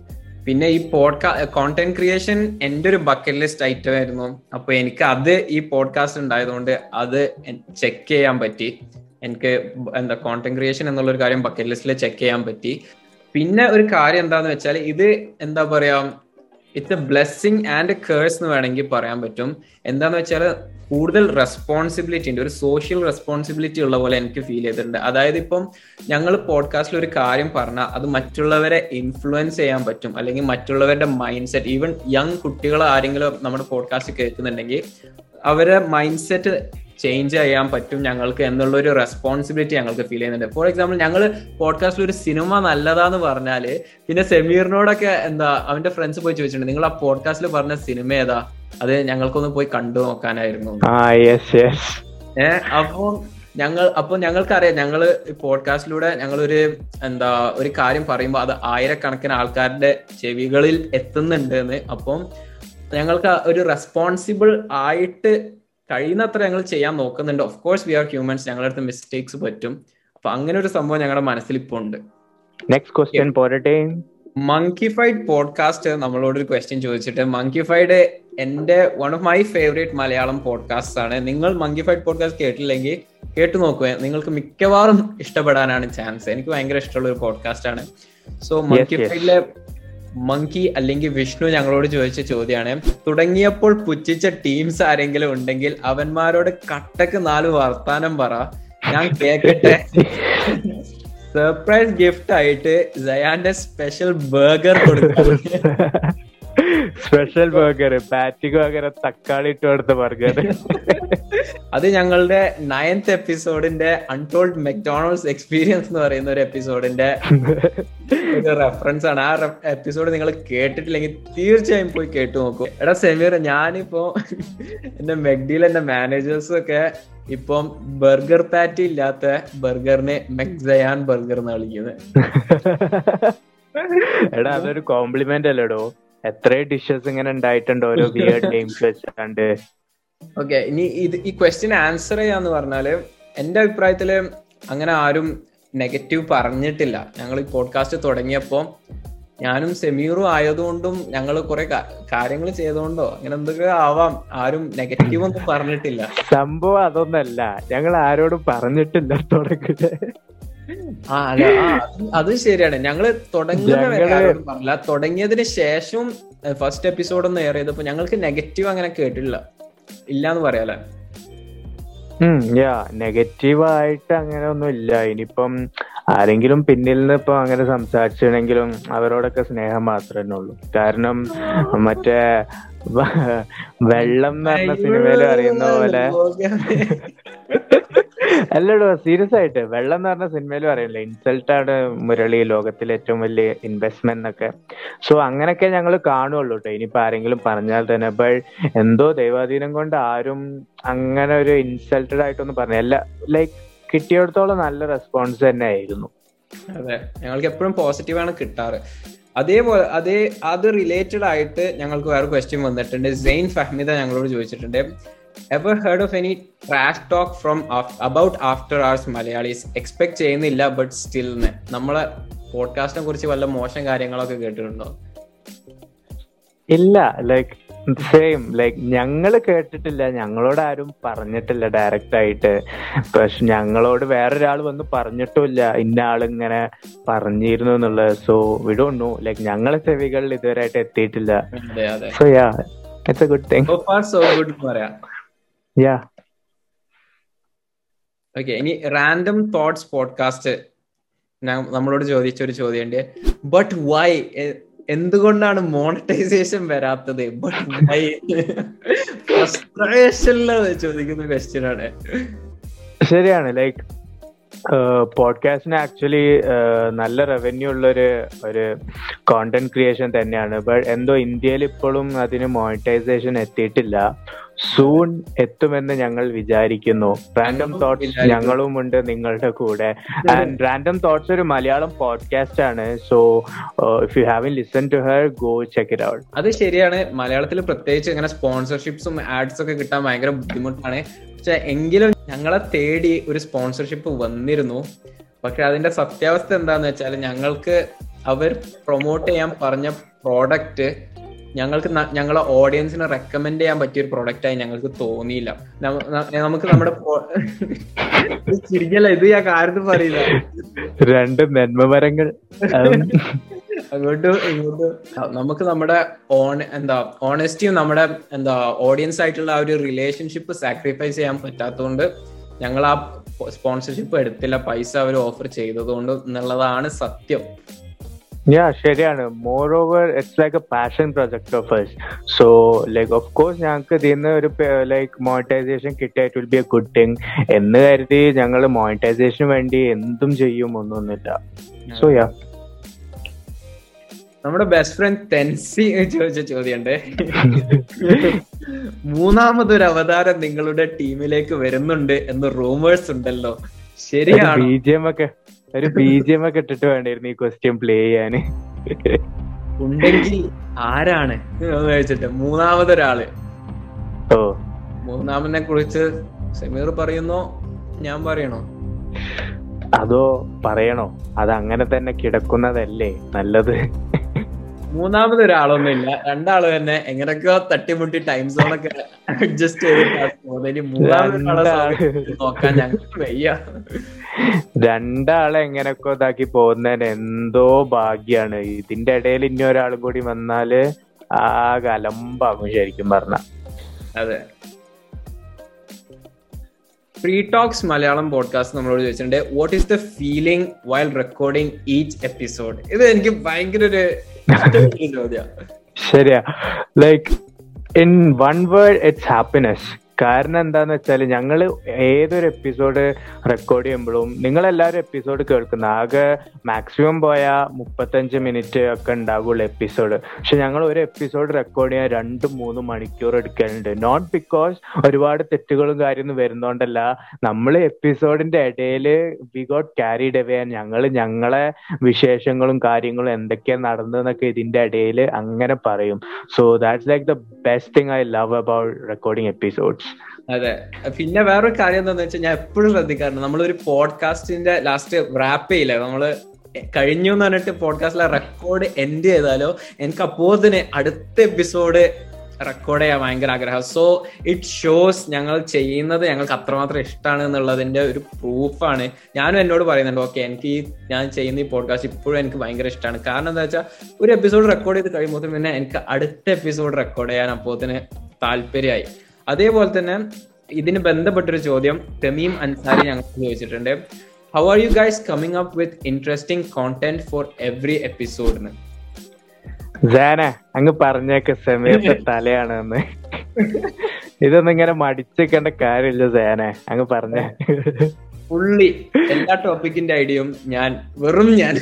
പിന്നെ ഈ പോഡ്കാ കോണ്ടന്റ് ക്രിയേഷൻ എന്റെ ഒരു ബക്കറ്റ് ലിസ്റ്റ് ഐറ്റം ആയിരുന്നു. അപ്പൊ എനിക്ക് അത് ഈ പോഡ്കാസ്റ്റ് ഉണ്ടായതുകൊണ്ട് അത് ചെക്ക് ചെയ്യാൻ പറ്റി. എനിക്ക് എന്താ കോണ്ടന്റ് ക്രിയേഷൻ എന്നുള്ള ഒരു കാര്യം ബക്കറ്റ് ലിസ്റ്റിൽ ചെക്ക് ചെയ്യാൻ പറ്റി. പിന്നെ ഒരു കാര്യം എന്താന്ന് വെച്ചാൽ ഇത് എന്താ പറയാ it's a blessing and curse എന്ന് വേണമെങ്കിൽ പറയാൻ പറ്റും. എന്താന്ന് വെച്ചാൽ കൂടുതൽ റെസ്പോൺസിബിലിറ്റി ഉണ്ട്. ഒരു സോഷ്യൽ റെസ്പോൺസിബിലിറ്റി ഉള്ള പോലെ എനിക്ക് ഫീൽ ചെയ്തിട്ടുണ്ട്. അതായത് ഇപ്പം ഞങ്ങൾ പോഡ്കാസ്റ്റിൽ ഒരു കാര്യം പറഞ്ഞാൽ അത് മറ്റുള്ളവരെ ഇൻഫ്ലുവൻസ് ചെയ്യാൻ പറ്റും. അല്ലെങ്കിൽ മറ്റുള്ളവരുടെ മൈൻഡ് സെറ്റ് ഈവൻ യങ് കുട്ടികൾ ആരെങ്കിലും നമ്മുടെ പോഡ്കാസ്റ്റ് കേൾക്കുന്നുണ്ടെങ്കിൽ അവരെ മൈൻഡ് സെറ്റ് ചേഞ്ച് ചെയ്യാൻ പറ്റും ഞങ്ങൾക്ക് എന്നുള്ള ഒരു റെസ്പോൺസിബിലിറ്റി ഞങ്ങൾക്ക് ഫീൽ ചെയ്യുന്നുണ്ട്. ഫോർ എക്സാമ്പിൾ ഞങ്ങൾ പോഡ്കാസ്റ്റിൽ ഒരു സിനിമ നല്ലതാന്ന് പറഞ്ഞാൽ പിന്നെ സെമീറിനോടൊക്കെ എന്താ അവന്റെ ഫ്രണ്ട്സ് പോയി ചോദിച്ചിട്ടുണ്ട് നിങ്ങൾ ആ പോഡ്കാസ്റ്റിൽ പറഞ്ഞ സിനിമ ഏതാ? അത് ഞങ്ങൾക്കൊന്ന് പോയി കണ്ടു നോക്കാനായിരുന്നു. ഏഹ് അപ്പോ ഞങ്ങൾ അപ്പൊ ഞങ്ങൾക്കറിയാം ഞങ്ങൾ പോഡ്കാസ്റ്റിലൂടെ ഞങ്ങളൊരു എന്താ ഒരു കാര്യം പറയുമ്പോൾ അത് ആയിരക്കണക്കിന് ആൾക്കാരുടെ ചെവികളിൽ എത്തുന്നുണ്ട് എന്ന്. അപ്പം ഞങ്ങൾക്ക് ഒരു റെസ്പോൺസിബിൾ ആയിട്ട് കഴിയുന്നത്ര ഞങ്ങൾ ചെയ്യാൻ നോക്കുന്നുണ്ട്. Of course we are humans ഞങ്ങളുടെ അടുത്ത് മിസ്റ്റേക്സ് പറ്റും. അപ്പൊ അങ്ങനെ ഒരു സംഭവം ഞങ്ങളുടെ മനസ്സിൽ ഇപ്പോൾ ഉണ്ട്. നെക്സ്റ്റ് ക്വസ്റ്റ്യൻ പോരട്ടെ. മങ്കിഫൈഡ് പോഡ്കാസ്റ്റ് നമ്മളോട് ഒരു ക്വസ്റ്റ്യൻ ചോദിച്ചിട്ട് മങ്കിഫൈഡ് എന്റെ one of my favourite Malayalam podcast ആണ്. നിങ്ങൾ മങ്കിഫൈഡ് പോഡ്കാസ്റ്റ് കേട്ടില്ലെങ്കിൽ കേട്ടു നോക്കുക നിങ്ങൾക്ക് മിക്കവാറും ഇഷ്ടപ്പെടാനാണ് ചാൻസ് എനിക്ക് ഭയങ്കര ഇഷ്ടമുള്ള ഒരു പോഡ്കാസ്റ്റ് ആണ്. സോ മങ്കിഫൈഡിലെ മങ്കി അല്ലെങ്കിൽ വിഷ്ണു ഞങ്ങളോട് ചോദിച്ച ചോദ്യമാണ്. തുടങ്ങിയപ്പോൾ പുച്ഛിച്ച ടീംസ് ആരെങ്കിലും ഉണ്ടെങ്കിൽ അവന്മാരോട് കട്ടക്ക് നാല് വർത്താനം പറ. ഞാൻ കേക്കട്ടെ. സർപ്രൈസ് ഗിഫ്റ്റ് ആയിട്ട് ജയാന്റെ സ്പെഷ്യൽ ബർഗർ കൊടുക്കും. സ്പെഷ്യൽ ബർഗർ പാറ്റിക് പകരം തക്കാളി ഇട്ട് കൊടുത്ത ബർഗർ അത് ഞങ്ങളുടെ നയൻത് എപ്പിസോഡിന്റെ അൺടോൾഡ് മെക്ഡോണൾഡ്സ് എക്സ്പീരിയൻസ് എന്ന് പറയുന്ന ഒരു എപ്പിസോഡിന്റെ ഒരു റെഫറൻസ് ആണ്. ആ എപ്പിസോഡ് നിങ്ങൾ കേട്ടിട്ടില്ലെങ്കിൽ തീർച്ചയായും പോയി കേട്ടു നോക്കൂ. എടാ സെമീർ ഞാനിപ്പോ എന്റെ മെഗ്ഡിയിൽ എന്റെ മാനേജേഴ്സും ഒക്കെ ഇപ്പം ബർഗർ പാറ്റി ഇല്ലാത്ത ബർഗറിനെ മെക്സയാൻ ബർഗർ എന്ന് വിളിക്കുന്നത്. എടാ അതൊരു കോംപ്ലിമെന്റ് അല്ലേടോ? എത്ര ഡിഷസ് ഇങ്ങനെ ഉണ്ടായിട്ടുണ്ട് ഓരോ വിയേർഡ് നെയിംസ് വെച്ചാണ്ട് ഓക്കെ ഇനി ഇത് ഈ ക്വസ്റ്റ്യൻ ആൻസർ ചെയ്യാന്ന് പറഞ്ഞാൽ എന്റെ അഭിപ്രായത്തിൽ അങ്ങനെ ആരും നെഗറ്റീവ് പറഞ്ഞിട്ടില്ല. ഞങ്ങൾ ഈ പോഡ്കാസ്റ്റ് തുടങ്ങിയപ്പോ ഞാനും സെമീറും ആയതുകൊണ്ടും ഞങ്ങൾ കുറെ കാര്യങ്ങൾ ചെയ്തുകൊണ്ടോ അങ്ങനെ എന്തൊക്കെ ആവാം ആരും നെഗറ്റീവ് ഒന്നും പറഞ്ഞിട്ടില്ല. സംഭവം അതൊന്നല്ല. ഞങ്ങൾ ആരോടും പറഞ്ഞിട്ടില്ല തുടങ്ങിട്ട് ആ അല്ല അത് ശരിയാണ്. ഞങ്ങൾ തുടങ്ങുന്ന പറഞ്ഞില്ല. തുടങ്ങിയതിന് ശേഷം ഫസ്റ്റ് എപ്പിസോഡ് ഒന്ന് എയർ ചെയ്തപ്പോ ഞങ്ങൾക്ക് നെഗറ്റീവ് അങ്ങനെ കേട്ടില്ല ഇല്ലാന്ന് പറയാലേ യാ നെഗറ്റീവ് ആയിട്ട് അങ്ങനെ ഒന്നും ഇല്ല. ഇനിയിപ്പം ആരെങ്കിലും പിന്നിൽ നിന്ന് ഇപ്പൊ അങ്ങനെ സംസാരിച്ചിട്ടുണ്ടെങ്കിലും അവരോടൊക്കെ സ്നേഹം മാത്രമേ ഉള്ളൂ. കാരണം മറ്റേ വെള്ളം എന്ന് പറഞ്ഞ സിനിമയിൽ അറിയുന്ന പോലെ അല്ലടോ സീരിയസ് ആയിട്ട്. വെള്ളം എന്ന് പറഞ്ഞ സിനിമയിൽ പറയില്ല ഇൻസൾട്ട് ആണ് മുരളി ലോകത്തിലെ ഏറ്റവും വലിയ ഇൻവെസ്റ്റ്മെന്റ് എന്നൊക്കെ. സോ അങ്ങനെയൊക്കെ ഞങ്ങൾ കാണുള്ളൂ കേട്ടോ ഇനിയിപ്പോ ആരെങ്കിലും പറഞ്ഞാൽ തന്നെ. ബട്ട് എന്തോ ദൈവാധീനം കൊണ്ട് ആരും അങ്ങനെ ഒരു ഇൻസൾട്ടഡ് ആയിട്ടൊന്നും പറഞ്ഞല്ല. ലൈക്ക് കിട്ടിയിടത്തോളം നല്ല റെസ്പോൺസ് തന്നെ ആയിരുന്നു. അതെ. ഞങ്ങൾക്ക് എപ്പോഴും പോസിറ്റീവ് ആണ് കിട്ടാറ്. അതേപോലെ അതേ അത് റിലേറ്റഡ് ആയിട്ട് ഞങ്ങൾക്ക് വേറെ ക്വസ്റ്റ്യൻ വന്നിട്ടുണ്ട്. സെയിൻ ഫഹ്മിദ ഞങ്ങളോട് ചോദിച്ചിട്ടുണ്ട്. Ever heard of any trash talk from about after hours Malayalees? Expect ചെയ്യുന്നില്ല ബട്ട് സ്റ്റിൽ നമ്മളെ പോഡ്കാസ്റ്റിനെ കുറിച്ച് വല്ല മോശം കാര്യങ്ങളൊക്കെ കേട്ടിട്ടുണ്ടോ? ഇല്ല ലൈക്ക് സെയിം ലൈക്ക് ഞങ്ങൾ കേട്ടിട്ടില്ല ഞങ്ങളോട് ആരും പറഞ്ഞിട്ടില്ല ഡയറക്റ്റ് ആയിട്ട്. പക്ഷെ ഞങ്ങളോട് വേറൊരാൾ വന്ന് പറഞ്ഞിട്ടുമില്ല ഇന്ന ആളിങ്ങനെ പറഞ്ഞിരുന്നു എന്നുള്ളത്. So we don't know like ഞങ്ങളെ ചെവികളിൽ ഇതുവരെയായിട്ട് എത്തിയിട്ടില്ല. So ya it's a good thing so good പറയാം. യാ ഓക്കെ ഇനി റാൻഡം തോട്ട്സ് പോഡ്കാസ്റ്റ് നമ്മളോട് ചോദിച്ച ഒരു ചോദ്യമുണ്ട്. ബട്ട് വൈ എന്തുകൊണ്ടാണ് മോണിറ്റൈസേഷൻ വരാത്തത്? ബട്ട് വൈ ഫ്രസ്ട്രേഷനിൽ ചോദിക്കുന്ന ക്വസ്റ്റ്യൻ ആണ്. ശരിയാണ് ലൈക്ക് പോഡ്കാസ്റ്റിന് ആക്ച്വലി നല്ല റവന്യൂ ഉള്ള ഒരു ഒരു കോണ്ടന്റ് ക്രിയേഷൻ തന്നെയാണ്. ബട്ട് എന്തോ ഇന്ത്യയിൽ ഇപ്പോഴും അതിന് മോണിറ്റൈസേഷൻ എത്തിയിട്ടില്ല. സൂൺ എത്തുമെന്ന് ഞങ്ങൾ വിചാരിക്കുന്നു. റാൻഡം തോട്ട്സ് ഞങ്ങളും ഉണ്ട് നിങ്ങളുടെ കൂടെ. ആൻഡ് റാൻഡം തോട്ട്സ് ഒരു മലയാളം പോഡ്കാസ്റ്റ് ആണ്. So if you have listen to her go check it out അത് ശരിയാണ്. മലയാളത്തിൽ പ്രത്യേകിച്ച് ഇങ്ങനെ സ്പോൺസർഷിപ്സും ആഡ്സ് ഒക്കെ കിട്ടാൻ ഭയങ്കര ബുദ്ധിമുട്ടാണ്. പക്ഷെ എങ്കിലും ഞങ്ങളെ തേടി ഒരു സ്പോൺസർഷിപ്പ് വന്നിരുന്നു. പക്ഷെ അതിന്റെ സത്യാവസ്ഥ എന്താന്ന് വെച്ചാൽ ഞങ്ങൾക്ക് അവർ പ്രൊമോട്ട് ചെയ്യാൻ പറഞ്ഞ പ്രോഡക്റ്റ് ഞങ്ങൾക്ക് ഞങ്ങളെ ഓഡിയൻസിന് റെക്കമെൻഡ് ചെയ്യാൻ പറ്റിയ ഒരു പ്രൊഡക്റ്റ് ആയി ഞങ്ങൾക്ക് തോന്നിയില്ല. നമുക്ക് നമ്മുടെ pro- ഇത് ഞാൻ കാര്യത്തിൽ പറയില്ല. രണ്ട് നന്മമരങ്ങൾ അങ്ങോട്ട് ഇങ്ങോട്ടും. നമുക്ക് നമ്മുടെ ഓൺ എന്താ ഓണസ്റ്റിയും നമ്മുടെ എന്താ ഓഡിയൻസ് ആയിട്ടുള്ള ആ ഒരു റിലേഷൻഷിപ്പ് സാക്രിഫൈസ് ചെയ്യാൻ പറ്റാത്തതുകൊണ്ട് ഞങ്ങൾ ആ സ്പോൺസർഷിപ്പ് എടുത്തില്ല. പൈസ അവർ ഓഫർ ചെയ്തതുകൊണ്ട് എന്നുള്ളതാണ് സത്യം. യാ ശരിയാണ്. More over it's like a passion project of us so like of course ഞങ്ങൾക്ക് ഇതിൽ നിന്ന് ഒരു like monetisation കിട്ടിയായിട്ട് will be a good thing എന്ന് കരുതി ഞങ്ങൾ മോണിറ്റൈസേഷന് വേണ്ടി എന്തും ചെയ്യും ഒന്നൊന്നുമില്ല സോ യാ നമ്മുടെ ബെസ്റ്റ് ഫ്രണ്ട് തെൻസി ചോദിച്ച ചോദ്യമുണ്ട്. മൂന്നാമതൊരു അവതാരം നിങ്ങളുടെ ടീമിലേക്ക് വരുന്നുണ്ട് എന്ന് റൂമേഴ്സ് ഉണ്ടല്ലോ. ശരിയാണ്? ബി ജി എം ഒക്കെ. ഒരു ബി ജി എം ഒക്കെ ഇട്ടിട്ട് വേണ്ടായിരുന്നു ഈ ക്വസ്റ്റ്യൻ പ്ലേ ചെയ്യാന്. ഉണ്ടെങ്കിൽ ആരാണ്? എന്ന് ചോദിച്ചിട്ട് മൂന്നാമതൊരാൾ. ഓ. മൂന്നാമനെ കുറിച്ച് സമീർ പറയുന്നോ? ഞാൻ പറയണോ? അതോ പറയണോ? അത് അങ്ങനെ തന്നെ കിടക്കുന്നതല്ലേ നല്ലത്? മൂന്നാമത് ഒരാളൊന്നുമില്ല രണ്ടാൾ തന്നെ എങ്ങനെയൊക്കെയോ തട്ടിമുട്ടി ടൈം സോൺ ഒക്കെ അഡ്ജസ്റ്റ് ചെയ്ത് മൂന്നാമത് നോക്കാൻ ഞങ്ങൾക്ക് വയ്യ. രണ്ടാളെ എങ്ങനെയൊക്കെ ഇതാക്കി പോകുന്നതിന് എന്തോ ഭാഗ്യാണ്. ഇതിന്റെ ഇടയിൽ ഇനി ഒരാളും കൂടി വന്നാൽ ആ അലമ്പാകും ശരിക്കും പറഞ്ഞ. അതെ. ഫ്രീ ടോക്സ് മലയാളം പോഡ്കാസ്റ്റ് നമ്മളോട് ചോദിച്ചിട്ടുണ്ട് what is the feeling while recording each episode ഇത് എനിക്ക് ഭയങ്കര ഒരു ചോദ്യം. ശരിയാ. Like in one word it's happiness കാരണം എന്താന്ന് വെച്ചാൽ ഞങ്ങൾ ഏതൊരു എപ്പിസോഡ് റെക്കോർഡ് ചെയ്യുമ്പോഴും നിങ്ങൾ എല്ലാവരും എപ്പിസോഡ് കേൾക്കുന്ന ആകെ മാക്സിമം പോയ മുപ്പത്തഞ്ച് മിനിറ്റ് ഒക്കെ ഉണ്ടാകുള്ളൂ എപ്പിസോഡ് പക്ഷെ ഞങ്ങൾ ഒരു എപ്പിസോഡ് റെക്കോർഡ് ചെയ്യാൻ രണ്ട് മൂന്ന് മണിക്കൂർ എടുക്കലുണ്ട്. നോട്ട് ബിക്കോസ് ഒരുപാട് തെറ്റുകളും കാര്യമൊന്നും വരുന്നോണ്ടല്ല. നമ്മൾ എപ്പിസോഡിന്റെ ഇടയിൽ വി ഗോട്ട് ക്യാരിഡ് അവേ ഞങ്ങൾ ഞങ്ങളെ വിശേഷങ്ങളും കാര്യങ്ങളും എന്തൊക്കെയാ നടന്നതെന്നൊക്കെ ഇതിന്റെ ഇടയിൽ അങ്ങനെ പറയും. So that's like the best thing I love about recording episodes അതെ. പിന്നെ വേറൊരു കാര്യം എന്താന്ന് വെച്ചാൽ ഞാൻ എപ്പോഴും ശ്രദ്ധിക്കാറുണ്ട്. നമ്മളൊരു പോഡ്കാസ്റ്റിന്റെ ലാസ്റ്റ് റാപ്പ് ചെയ്യില്ലേ? നമ്മൾ കഴിഞ്ഞു എന്ന് പറഞ്ഞിട്ട് പോഡ്കാസ്റ്റിലെ റെക്കോർഡ് എൻഡ് ചെയ്താലോ എനിക്ക് അപ്പോൾ തന്നെ അടുത്ത എപ്പിസോഡ് റെക്കോർഡ് ചെയ്യാൻ ഭയങ്കര ആഗ്രഹം. സോ ഇറ്റ് ഷോസ് ഞങ്ങൾ ചെയ്യുന്നത് ഞങ്ങൾക്ക് അത്രമാത്രം ഇഷ്ടമാണ് എന്നുള്ളതിന്റെ ഒരു പ്രൂഫാണ് ഞാനും എന്നോട് പറയുന്നുണ്ട് ഓക്കെ എനിക്ക് ഈ ഞാൻ ചെയ്യുന്ന ഈ പോഡ്കാസ്റ്റ് ഇപ്പോഴും എനിക്ക് ഭയങ്കര ഇഷ്ടമാണ് കാരണം എന്താ വെച്ചാൽ ഒരു എപ്പിസോഡ് റെക്കോർഡ് ചെയ്ത് കഴിയുമ്പോൾ പിന്നെ എനിക്ക് അടുത്ത എപ്പിസോഡ് റെക്കോർഡ് ചെയ്യാൻ അപ്പോത്തിന് താല്പര്യമായി. അതേപോലെ തന്നെ ഇതിന് ബന്ധപ്പെട്ടൊരു ചോദ്യം തമീം അൻസാരി ഞങ്ങൾ ചോദിച്ചിട്ടുണ്ട്. How are you guys coming up with interesting content for every എപ്പിസോഡിന് ജാന അങ്ങ് പറഞ്ഞേക്ക് സമയത്തെ തലയാണെന്ന്. ഇതൊന്നും ഇങ്ങനെ മടിച്ചേക്കേണ്ട കാര്യമില്ല സേന അങ്ങ് പറഞ്ഞ. ഫുള്ളി എല്ലാ ടോപ്പിക്കിന്റെ ഐഡിയയും ഞാൻ വെറും ഞാൻ.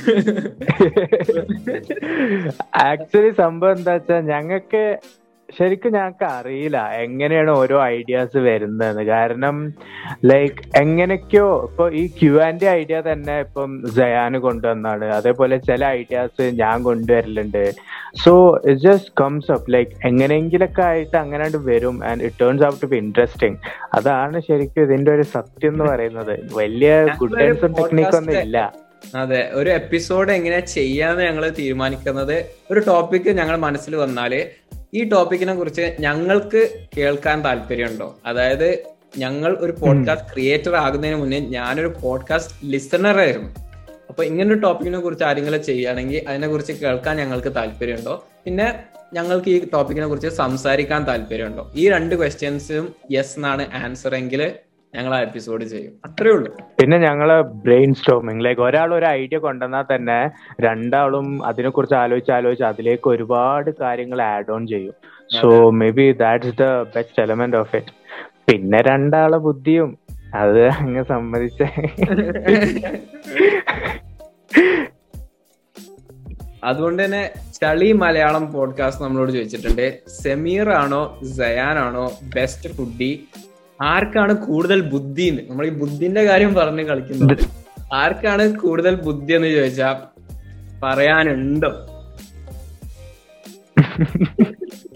ആക്ച്വലി സംഭവം എന്താ വെച്ചാ ഞങ്ങക്ക് ശരിക്കും ഞങ്ങൾക്ക് അറിയില്ല. എങ്ങനെയാണ് ഓരോ ഐഡിയാസ് വരുന്നതെന്ന്. കാരണം ലൈക്ക് എങ്ങനെയൊക്കെയോ ഇപ്പൊ ഈ ക്യു ആൻഡ് ഐഡിയ തന്നെ ഇപ്പം ജയാന് കൊണ്ടുവന്നാണ്. അതേപോലെ ചില ഐഡിയാസ് ഞാൻ കൊണ്ടുവരലുണ്ട്. So it just comes up like എങ്ങനെയെങ്കിലൊക്കെ ആയിട്ട് അങ്ങനെ വരും. And it turns out to be interesting അതാണ് ശരിക്കും ഇതിന്റെ ഒരു സത്യം എന്ന് പറയുന്നത്. വലിയ ഗുഡ് ടൈംസും ടെക്നിക്കൊന്നും ഇല്ല. അതെ ഒരു എപ്പിസോഡ് എങ്ങനെ ചെയ്യാന്ന് ഞങ്ങൾ തീരുമാനിക്കുന്നത്. ഒരു ടോപ്പിക് ഞങ്ങൾ മനസ്സിൽ വന്നാൽ ഈ ടോപ്പിക്കിനെ കുറിച്ച് ഞങ്ങൾക്ക് കേൾക്കാൻ താല്പര്യമുണ്ടോ? അതായത് ഞങ്ങൾ ഒരു പോഡ്കാസ്റ്റ് ക്രിയേറ്റർ ആകുന്നതിന് മുന്നേ ഞാനൊരു പോഡ്കാസ്റ്റ് ലിസണർ ആയിരുന്നു. അപ്പൊ ഇങ്ങനൊരു ടോപ്പിക്കിനെ കുറിച്ച് ആരെങ്കിലും ചെയ്യുകയാണെങ്കിൽ അതിനെ കുറിച്ച് കേൾക്കാൻ ഞങ്ങൾക്ക് താല്പര്യമുണ്ടോ? പിന്നെ ഞങ്ങൾക്ക് ഈ ടോപ്പിക്കിനെ കുറിച്ച് സംസാരിക്കാൻ താല്പര്യമുണ്ടോ? ഈ രണ്ട് ക്വസ്റ്റ്യൻസും യെസ് എന്നാണ് ആൻസർ എങ്കിൽ ഞങ്ങൾ ആ എപ്പിസോഡ് ചെയ്യും. അത്രേ ഉള്ളൂ. പിന്നെ ഞങ്ങൾ ബ്രെയിൻ സ്റ്റോമിങ് ലൈക്ക് ഒരാൾ ഒരു ഐഡിയ കൊണ്ടുവന്നാൽ തന്നെ രണ്ടാളും അതിനെ കുറിച്ച് ആലോചിച്ച് ആലോചിച്ച് അതിലേക്ക് ഒരുപാട് കാര്യങ്ങൾ ആഡ് ഓൺ ചെയ്യും. So maybe that's the best element of it പിന്നെ രണ്ടാളെ ബുദ്ധിയും അത് അങ്ങ് സമ്മതിച്ച. അതുകൊണ്ട് തന്നെ ചളി മലയാളം പോഡ്കാസ്റ്റ് നമ്മളോട് ചോദിച്ചിട്ടുണ്ട്. സെമീർ ആണോ സയാൻ ആണോ ബെസ്റ്റ് ഫുഡി ആർക്കാണ് കൂടുതൽ ബുദ്ധി നമ്മൾ ഈ ബുദ്ധിന്റെ കാര്യം പറഞ്ഞ് കളിക്കുന്നത്. ആർക്കാണ് കൂടുതൽ ബുദ്ധി എന്ന് ചോദിച്ചാ പറയാനുണ്ടോ?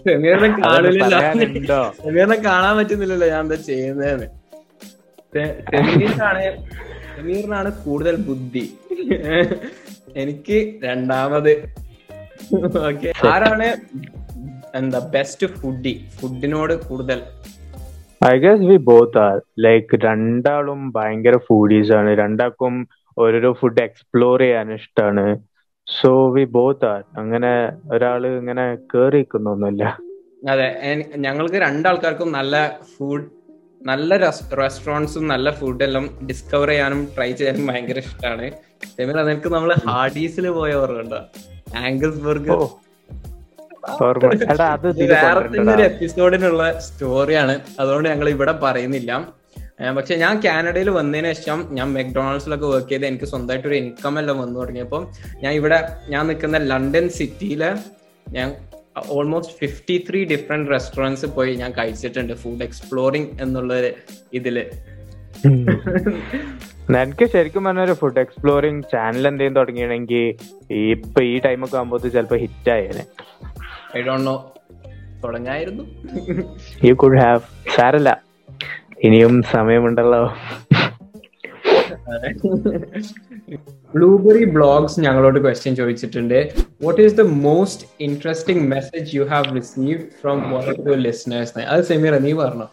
സെമീറിനെ കാണില്ലല്ലോ സെമീറിനെ കാണാൻ പറ്റുന്നില്ലല്ലോ ഞാൻ എന്താ ചെയ്യുന്നതെന്ന്. സെമീറിനാണ് സെമീറിനാണ് സമീറിനാണ് കൂടുതൽ ബുദ്ധി. എനിക്ക് രണ്ടാമത്. ഓക്കെ. ആരാണ് എന്താ ബെസ്റ്റ് ഫുഡി ഫുഡിനോട് കൂടുതൽ. I guess we both are like രണ്ടാളും ഭയങ്കര ഫുഡീസ് ആണ്. രണ്ടാൾക്കും ഓരോരോ ഫുഡ് എക്സ്പ്ലോർ ചെയ്യാൻ ഇഷ്ടമാണ് സോ വി ബോത്ത് ആർ അങ്ങനെ ഒരാൾ ഇങ്ങനെ കേറി നിൽക്കുന്നൊന്നുമില്ല അതെ ഞങ്ങൾക്ക് രണ്ടാൾക്കാർക്കും നല്ല ഫുഡ് നല്ല റെസ്റ്റോറൻസും നല്ല ഫുഡെല്ലാം ഡിസ്കവർ ചെയ്യാനും ട്രൈ ചെയ്യാനും ഭയങ്കര ഇഷ്ടമാണ് നിനക്ക് നമ്മൾ ഹാർഡീസിൽ പോയ ഓർമ്മ ആംഗിൾസ് ബർഗർ വേറെ. എപ്പിസോഡിനുള്ള സ്റ്റോറിയാണ് അതുകൊണ്ട് ഞങ്ങൾ ഇവിടെ പറയുന്നില്ല. പക്ഷെ ഞാൻ കാനഡയിൽ വന്നതിന് ശേഷം ഞാൻ മെക്ഡൊണാൾഡ്സിലൊക്കെ വർക്ക് ചെയ്ത് എനിക്ക് സ്വന്തമായിട്ട് ഒരു ഇൻകം എല്ലാം വന്നു തുടങ്ങിയപ്പോൾ ഞാൻ ഇവിടെ ഞാൻ നിൽക്കുന്ന ലണ്ടൻ സിറ്റിയിൽ ഞാൻ almost fifty three different restaurants പോയി ഞാൻ കഴിച്ചിട്ടുണ്ട്. ഫുഡ് എക്സ്പ്ലോറിംഗ് എന്നുള്ള ഇതിൽ. എനിക്ക് ശരിക്കും പറഞ്ഞ ഒരു ഫുഡ് എക്സ്പ്ലോറിംഗ് ചാനൽ എന്തെങ്കിലും തുടങ്ങിയാണെങ്കിൽ ഇപ്പൊ ഈ ടൈമൊക്കെ ആകുമ്പോൾ ചിലപ്പോ ഹിറ്റ് ആയേനെ. ഐ ഡോണ്ട് നോ തുടങ്ങായിരുന്നു. യു കുഡ് ഹാവ് സാരല്ല. ഇനിയും സമയമുണ്ടല്ലോ. ബ്ലൂബെറി ബ്ലോഗ്സ് ഞങ്ങളോട് ക്വസ്റ്റ്യൻ ചോദിച്ചിട്ടുണ്ട്. What is the most interesting message you have receive from one of your listeners അത് സെമീറ നീ പറഞ്ഞോ.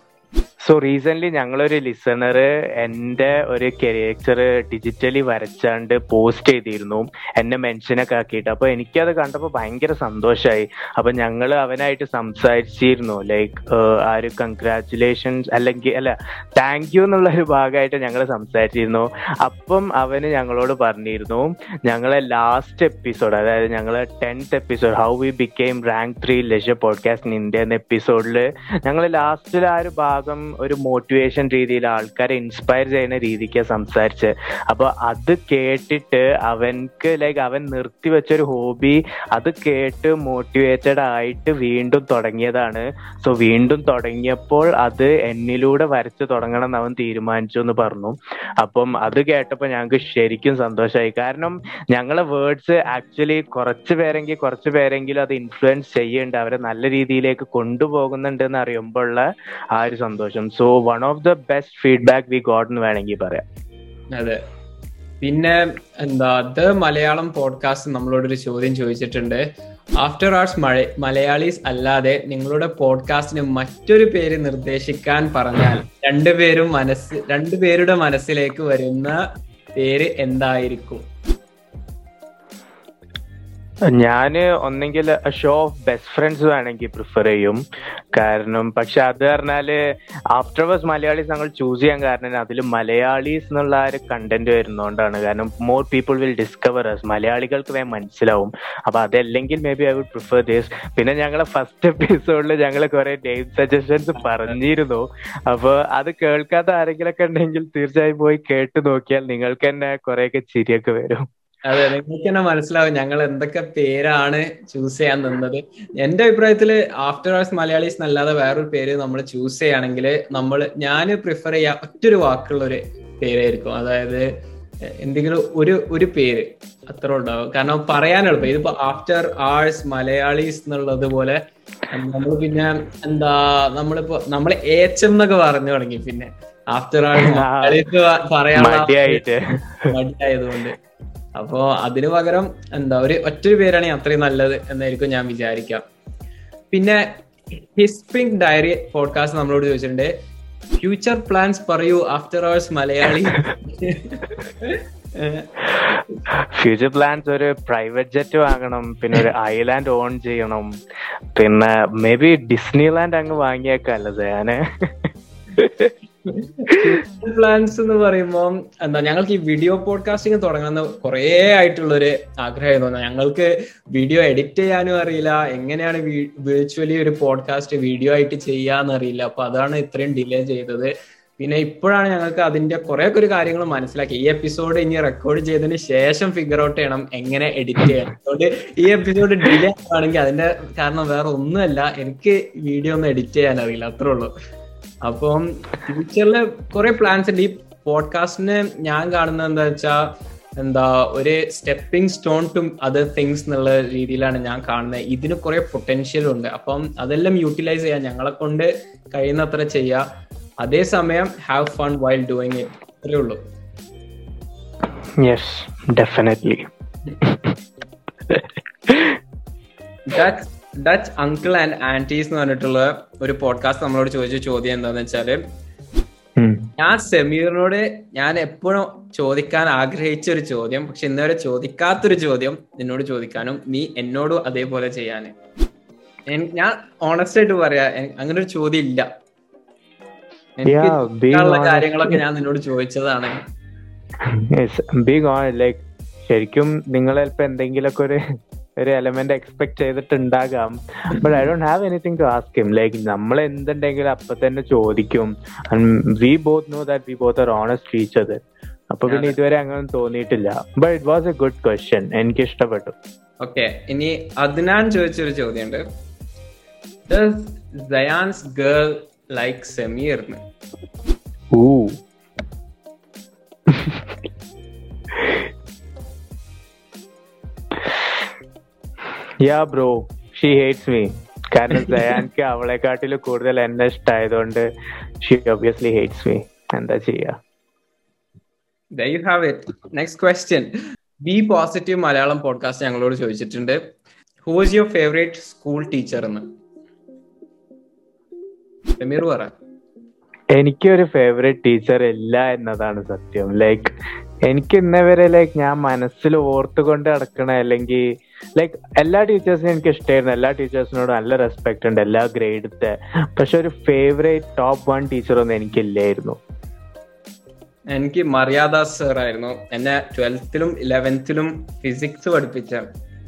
സോ റീസെന്റ് ഞങ്ങളൊരു ലിസണർ എന്റെ ഒരു കരിയേച്ചർ ഡിജിറ്റലി വരച്ചാണ്ട് പോസ്റ്റ് ചെയ്തിരുന്നു. എന്നെ മെൻഷനൊക്കെ ആക്കിയിട്ട്. അപ്പൊ എനിക്കത് കണ്ടപ്പോൾ ഭയങ്കര സന്തോഷമായി അപ്പൊ ഞങ്ങൾ അവനായിട്ട് സംസാരിച്ചിരുന്നു. ലൈക്ക് ആ ഒരു കൺഗ്രാറ്റുലേഷൻസ് അല്ലെങ്കിൽ അല്ല താങ്ക് യു എന്നുള്ള ഒരു ഭാഗമായിട്ട് ഞങ്ങൾ സംസാരിച്ചിരുന്നു. അപ്പം അവന് ഞങ്ങളോട് പറഞ്ഞിരുന്നു ഞങ്ങളെ ലാസ്റ്റ് എപ്പിസോഡ് അതായത് ഞങ്ങളെ tenth episode how we became rank three leisure podcast India എന്ന എപ്പിസോഡിൽ ഞങ്ങൾ ലാസ്റ്റിൽ ആ ഒരു ഭാഗം ഒരു മോട്ടിവേഷൻ രീതിയിൽ ആൾക്കാരെ ഇൻസ്പയർ ചെയ്യുന്ന രീതിക്ക് സംസാരിച്ച്. അപ്പൊ അത് കേട്ടിട്ട് അവൻക്ക് ലൈക്ക് അവൻ നിർത്തിവെച്ച ഒരു ഹോബി അത് കേട്ട് മോട്ടിവേറ്റഡ് ആയിട്ട് വീണ്ടും തുടങ്ങിയതാണ്. സോ വീണ്ടും തുടങ്ങിയപ്പോൾ അത് എന്നിലൂടെ വരച്ചു തുടങ്ങണം എന്ന് അവൻ തീരുമാനിച്ചു എന്ന് പറഞ്ഞു. അപ്പം അത് കേട്ടപ്പോൾ ഞങ്ങൾക്ക് ശരിക്കും സന്തോഷമായി കാരണം ഞങ്ങളെ വേർഡ്സ് ആക്ച്വലി കുറച്ച് പേരെങ്കിൽ കുറച്ച് പേരെങ്കിലും അത് ഇൻഫ്ലുവൻസ് ചെയ്യുന്നുണ്ട്. അവരെ നല്ല രീതിയിലേക്ക് കൊണ്ടുപോകുന്നുണ്ട് എന്ന് അറിയുമ്പോഴുള്ള ആ ഒരു സന്തോഷം. So one of the best feedback we got എന്ന് വേണമെങ്കിൽ പറയാം. അതെ. പിന്നെ എന്താ ദ മലയാളം പോഡ്കാസ്റ്റ് നമ്മളോടൊരു ചോദ്യം ചോദിച്ചിട്ടുണ്ട്. ആഫ്റ്റർ ആർട്സ് മഴ മലയാളീസ് അല്ലാതെ നിങ്ങളുടെ പോഡ്കാസ്റ്റിന് മറ്റൊരു പേര് നിർദ്ദേശിക്കാൻ പറഞ്ഞാൽ രണ്ടുപേരും മനസ്സ് രണ്ടുപേരുടെ മനസ്സിലേക്ക് വരുന്ന പേര് എന്തായിരിക്കും? ഞാൻ ഒന്നെങ്കിൽ ഷോ ഓഫ് ബെസ്റ്റ് ഫ്രണ്ട്സ് വേണമെങ്കിൽ പ്രിഫർ ചെയ്യും. കാരണം പക്ഷെ അത് പറഞ്ഞാൽ ആഫ്റ്റർ വേഴ്സ് മലയാളീസ് ഞങ്ങൾ ചൂസ് ചെയ്യാൻ കാരണം അതിൽ മലയാളീസ് എന്നുള്ള ആ ഒരു കണ്ടന്റ് വരുന്നോണ്ടാണ്. കാരണം more people will discover us മലയാളികൾക്ക് വേഗം മനസ്സിലാവും. അപ്പൊ അതല്ലെങ്കിൽ maybe I would prefer this പിന്നെ ഞങ്ങളെ ഫസ്റ്റ് എപ്പിസോഡിൽ ഞങ്ങൾ കുറെ നെയിം സജഷൻസ് പറഞ്ഞിരുന്നു. അപ്പൊ അത് കേൾക്കാത്ത ആരെങ്കിലൊക്കെ ഉണ്ടെങ്കിൽ തീർച്ചയായും പോയി കേട്ട് നോക്കിയാൽ നിങ്ങൾക്ക് തന്നെ കുറെയൊക്കെ ചിരിയൊക്കെ വരും. അതെ നിങ്ങൾക്ക് തന്നെ മനസ്സിലാവും ഞങ്ങൾ എന്തൊക്കെ പേരാണ് ചൂസ് ചെയ്യാൻ നിന്നത്. എന്റെ അഭിപ്രായത്തിൽ ആഫ്റ്റർ ആഴ്സ് മലയാളീസ് എന്നല്ലാതെ വേറൊരു പേര് നമ്മൾ ചൂസ് ചെയ്യുകയാണെങ്കിൽ നമ്മൾ ഞാൻ പ്രിഫർ ചെയ്യാൻ ഒറ്റൊരു വാക്കുള്ള ഒരു പേരായിരിക്കും. അതായത് എന്തെങ്കിലും ഒരു ഒരു പേര് അത്ര ഉണ്ടാവും. കാരണം പറയാൻ എളുപ്പം. ഇതിപ്പോ ആഫ്റ്റർ ആഴ്സ് മലയാളീസ് എന്നുള്ളത് പോലെ നമ്മൾ പിന്നെ എന്താ നമ്മളിപ്പോ നമ്മൾ ഏച്ചം എന്നൊക്കെ പറഞ്ഞു തുടങ്ങി. പിന്നെ ആഫ്റ്റർ ആഴ്സ് മലയാളീസ് പറയാനുള്ള മടിയായിട്ട്. മടിയായതുകൊണ്ട്. അപ്പോ അതിനു പകരം എന്താ ഒരു ഒറ്റൊരു പേരാണ് അത്രയും നല്ലത് എന്നായിരിക്കും ഞാൻ വിചാരിക്കാം. പിന്നെ ഹിസ്പിംഗ് ഡയറി പോഡ്കാസ്റ്റ് നമ്മളോട് ചോദിച്ചിട്ടുണ്ട് ഫ്യൂച്ചർ പ്ലാൻസ് പറയൂ after hours Malayali. Future plans ഒരു പ്രൈവറ്റ് ജെറ്റ് വാങ്ങണം പിന്നെ ഒരു ഐലാൻഡ് ഓൺ ചെയ്യണം പിന്നെ മേ ബി ഡിസ്നി ലാൻഡ് അങ്ങ് വാങ്ങിയേക്കല്ലത് ഞാൻ പ്ലാൻസ് എന്ന് പറയുമ്പോൾ എന്താ ഞങ്ങൾക്ക് ഈ വീഡിയോ പോഡ്കാസ്റ്റിംഗ് തുടങ്ങുന്ന കുറേ ആയിട്ടുള്ള ഒരു ആഗ്രഹമായിരുന്നു ഞങ്ങൾക്ക് വീഡിയോ എഡിറ്റ് ചെയ്യാനും അറിയില്ല എങ്ങനെയാണ് വിർച്വലി ഒരു പോഡ്കാസ്റ്റ് വീഡിയോ ആയിട്ട് ചെയ്യാന്ന് അറിയില്ല. അപ്പൊ അതാണ് ഇത്രയും ഡിലേ ചെയ്തത്. പിന്നെ ഇപ്പോഴാണ് ഞങ്ങൾക്ക് അതിന്റെ കുറെ ഒരു കാര്യങ്ങൾ മനസ്സിലാക്കി. ഈ എപ്പിസോഡ് ഇനി റെക്കോർഡ് ചെയ്തതിന് ശേഷം ഫിഗർ ഔട്ട് ചെയ്യണം എങ്ങനെ എഡിറ്റ് ചെയ്യണം അതുകൊണ്ട് ഈ എപ്പിസോഡ് ഡിലേ ആണെങ്കിൽ അതിന്റെ കാരണം വേറെ ഒന്നുമല്ല. എനിക്ക് വീഡിയോ ഒന്നും എഡിറ്റ് ചെയ്യാൻ അറിയില്ല. അത്രേ ഉള്ളൂ. അപ്പം ഫ്യൂച്ചറിൽ കുറെ പ്ലാൻസ് ഉണ്ട്. ഈ പോഡ്കാസ്റ്റിന് ഞാൻ കാണുന്നത് എന്താ വെച്ചാ എന്താ ഒരു stepping stone to other things എന്നുള്ള രീതിയിലാണ് ഞാൻ കാണുന്നത്. ഇതിന് കുറെ പൊട്ടൻഷ്യൽ ഉണ്ട്. അപ്പം അതെല്ലാം യൂട്ടിലൈസ് ചെയ്യാൻ ഞങ്ങളെ കൊണ്ട് കഴിയുന്നത്ര ചെയ്യാം. അതേസമയം have fun while doing it അത്രേ ഉള്ളൂ. Yes definitely Dutch Dutch uncle and aunties എന്ന് പറഞ്ഞിട്ടുള്ള ഒരു പോഡ്കാസ്റ്റ് നമ്മളോട് ചോദിച്ച ചോദ്യം എന്താന്ന് വെച്ചാൽ ഞാൻ സെമീറിനോട് ഞാൻ എപ്പോഴും ചോദിക്കാൻ ആഗ്രഹിച്ച ഒരു ചോദ്യം പക്ഷെ ഇന്നുവരെ ചോദിക്കാത്തൊരു ചോദ്യം നിന്നോട് ചോദിക്കാനും നീ എന്നോടും അതേപോലെ ചെയ്യാന്. ഞാൻ ഓണസ്റ്റ് ആയിട്ട് പറയാ അങ്ങനെ ഒരു ചോദ്യം ഇല്ല. കാര്യങ്ങളൊക്കെ ഞാൻ നിന്നോട് ചോദിച്ചതാണ്. ശരിക്കും നിങ്ങളെ എന്തെങ്കിലും ഒക്കെ ഒരു ഒരു element expect ചെയ്തിട്ടുണ്ടാകാം. But I don't have anything to ask him like നമ്മൾ എന്തുണ്ടെങ്കിലും അപ്പൊ തന്നെ ചോദിക്കും. We both know that we both are honest teacher അപ്പൊ പിന്നെ ഇതുവരെ അങ്ങനെ തോന്നിയിട്ടില്ല. But it was a good question എനിക്ക് ഇഷ്ടപ്പെട്ടു ഓക്കെ ഇനി അദ്നാൻ ചോദിച്ചൊരു ചോദ്യമുണ്ട്. Does girl like Sameer സമീറിന് ya bro she hates me കാരണം സയാൻക്ക് അവളെക്കാട്ടിലും കൂടുതൽ എന്നെ ഇഷ്ടമായതുകൊണ്ട് ഷീ ഒബിയസ്ലി ഹേറ്റ്സ് മീ എന്താ ചെയ്യാ? There you have it. Next question. Be positive Malayalam podcast ഞങ്ങളോട് ചോദിച്ചിട്ടുണ്ട്. Who is your favourite school teacher എന്ന്? സമീർ പറ. എനിക്കൊരു ഫേവറേറ്റ് ടീച്ചർ ഇല്ല എന്നതാണ് സത്യം. ലൈക്ക് എനിക്ക് ഇന്നേ വരെ ലൈക്ക് ഞാൻ മനസ്സിൽ ഓർത്തുകൊണ്ട് നടക്കണ അല്ലെങ്കിൽ ലൈക്ക് എല്ലാ ടീച്ചേഴ്സിനും എനിക്ക് ഇഷ്ടമായിരുന്നു എല്ലാ ടീച്ചേഴ്സിനോടും നല്ല റെസ്പെക്ട് ഉണ്ട്. എല്ലാ ഗ്രേഡത്തെ പക്ഷെ ഒരു ഫേവറേറ്റ് ടോപ്പ് വൺ ടീച്ചർ ഒന്നും എനിക്കില്ലായിരുന്നു. എനിക്ക് മറിയാദാസ് സർ ആയിരുന്നു. എന്നെ ട്വൽത്തിലും ഇലവൻത്തിലും ഫിസിക്സ് പഠിപ്പിച്ച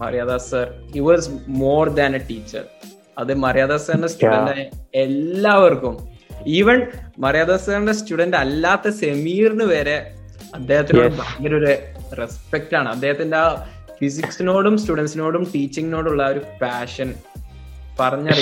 Mariadas sir he was more than a teacher അത് മറിയാദാസ് സാറിന്റെ സ്റ്റുഡന്റ് എല്ലാവർക്കും. ഈവൻ മറിയാദാസ് സാറിന്റെ സ്റ്റുഡന്റ് അല്ലാത്ത സെമീറിന് വരെ അദ്ദേഹത്തിനോട്. ഭയങ്കര ഒരു റെസ്പെക്ട് ആണ്. അദ്ദേഹത്തിന്റെ ആ ഫിസിക്സിനോടും സ്റ്റുഡൻസിനോടും ടീച്ചിങ്ങിനോടുള്ള ഒരു പാഷൻ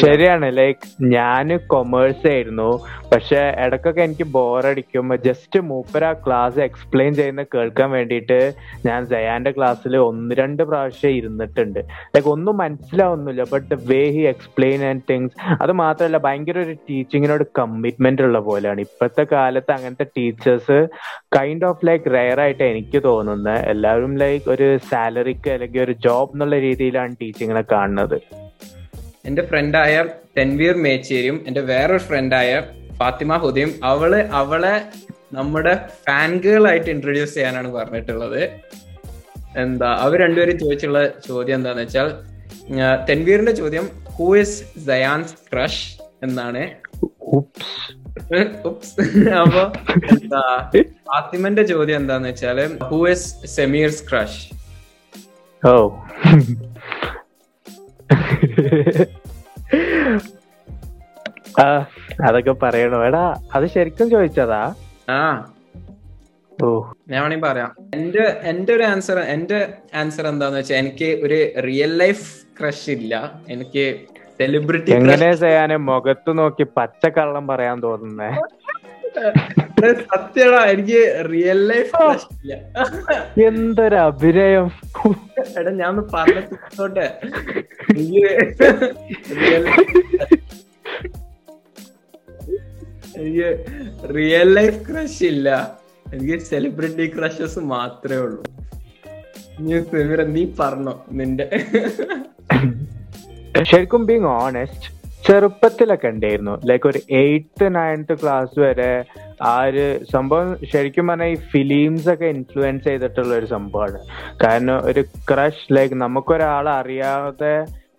ശരിയാണ് ലൈക്ക് ഞാൻ കൊമേഴ്സ് ആയിരുന്നു. പക്ഷെ ഇടക്കൊക്കെ എനിക്ക് ബോറടിക്കും ജസ്റ്റ് മൂപ്പര ക്ലാസ് എക്സ്പ്ലെയിൻ ചെയ്യുന്ന കേൾക്കാൻ വേണ്ടിയിട്ട് ഞാൻ ജയാന്റെ ക്ലാസ്സിൽ ഒന്ന് രണ്ട് പ്രാവശ്യം ഇരുന്നിട്ടുണ്ട്. ലൈക്ക് ഒന്നും മനസ്സിലാവുന്നില്ല. But way he explain and things അത് മാത്രമല്ല ഭയങ്കര ഒരു ടീച്ചിങ്ങിനോട് കമ്മിറ്റ്മെന്റ് ഉള്ള പോലെയാണ്. ഇപ്പോഴത്തെ കാലത്ത് അങ്ങനത്തെ teachers kind of like rare ആയിട്ട് എനിക്ക് തോന്നുന്നത് എല്ലാവരും ലൈക്ക് ഒരു സാലറിക്ക് അല്ലെങ്കിൽ ഒരു ജോബ് എന്നുള്ള രീതിയിലാണ് ടീച്ചിങ്ങിനെ കാണുന്നത്. എന്റെ ഫ്രണ്ടായ തെൻവീർ മേച്ചേരിയും എന്റെ വേറൊരു ഫ്രണ്ടായ ഫാത്തിമ ഹുദയും അവൾ അവളെ നമ്മുടെ ഫാൻ ഗേൾ ആയിട്ട് ഇൻട്രൊഡ്യൂസ് ചെയ്യാനാണ് പറഞ്ഞിട്ടുള്ളത്. എന്താ അവർ രണ്ടുപേരും ചോദിച്ചുള്ള ചോദ്യം എന്താന്ന് വെച്ചാൽ തെൻവീറിന്റെ ചോദ്യം ഹൂ ഇസ് സയാൻസ് ക്രഷ് എന്നാണ്. അപ്പൊ എന്താ ഫാത്തിമന്റെ ചോദ്യം എന്താന്ന് വെച്ചാൽ ഹൂ ഇസ് സെമീർസ് ക്രഷ് ഓ ആ അതൊക്കെ പറയണോ? എടാ അത് ശരിക്കും ചോദിച്ചതാ. ആ. ഓ. ഞാൻ വേണമെങ്കിൽ പറയാം. എന്റെ എന്റെ ഒരു ആൻസർ എന്റെ ആൻസർ എന്താന്ന് വെച്ചാൽ എനിക്ക് ഒരു റിയൽ ലൈഫ് ക്രഷ് ഇല്ല. എനിക്ക് സെലിബ്രിറ്റി എങ്ങനെ ചെയ്യാന്? മുഖത്ത് നോക്കി പച്ച കള്ളം പറയാൻ തോന്നുന്നേ. സത്യടാ എനിക്ക് റിയൽ ലൈഫ് ക്രഷ് ഇല്ല. എന്തൊരു അഭിനയം. എടാ ഞാൻ പറഞ്ഞോട്ടെ എനിക്ക് റിയൽ ലൈഫ് ക്രഷ് ഇല്ല. എനിക്ക് സെലിബ്രിറ്റി ക്രഷസ് മാത്രമേ ഉള്ളൂ. നീ സെമിറ നീ പറഞ്ഞോ നിന്റെ. ശരിക്കും ബീങ് ഓണസ്റ്റ് ചെറുപ്പത്തിലൊക്കെ ഉണ്ടായിരുന്നു. ലൈക്ക് ഒരു എയ്ത്ത് നയൻത്ത് ക്ലാസ് വരെ ആ ഒരു സംഭവം ശരിക്കും പറഞ്ഞാൽ ഈ ഫിലിംസ് ഒക്കെ ഇൻഫ്ലുവൻസ് ചെയ്തിട്ടുള്ള ഒരു സംഭവമാണ്. കാരണം ഒരു ക്രഷ് ലൈക്ക് നമുക്കൊരാളെ അറിയാതെ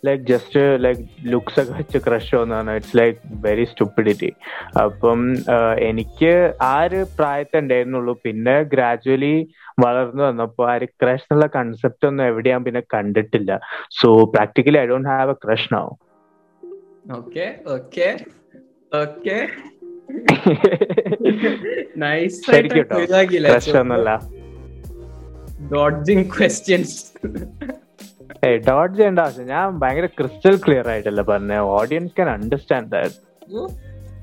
ലൈക്ക് ജസ്റ്റ് ലൈക്ക് ലുക്സ് ഒക്കെ വെച്ച് ക്രഷ് തോന്നുന്ന ഇറ്റ്സ് ലൈക്ക് വെരി സ്റ്റുപ്പിഡിറ്റി അപ്പം എനിക്ക് ആ ഒരു പ്രായത്തെ ഉണ്ടായിരുന്നുള്ളൂ. പിന്നെ ഗ്രാജുവലി വളർന്നു വന്നപ്പോൾ ആ ഒരു ക്രഷ് എന്നുള്ള കൺസെപ്റ്റ് ഒന്നും എവിടെ ഞാൻ പിന്നെ കണ്ടിട്ടില്ല. So practically I don't have a crush now okay okay okay nice dodging questions dodge ചെയ്യേണ്ട ആവശ്യം. ഞാൻ ഭയങ്കര ക്രിസ്റ്റൽ ക്ലിയർ ആയിട്ടല്ല പറഞ്ഞ. ഓഡിയൻസ് ക്യാൻ അണ്ടർസ്റ്റാൻഡ് ദാറ്റ്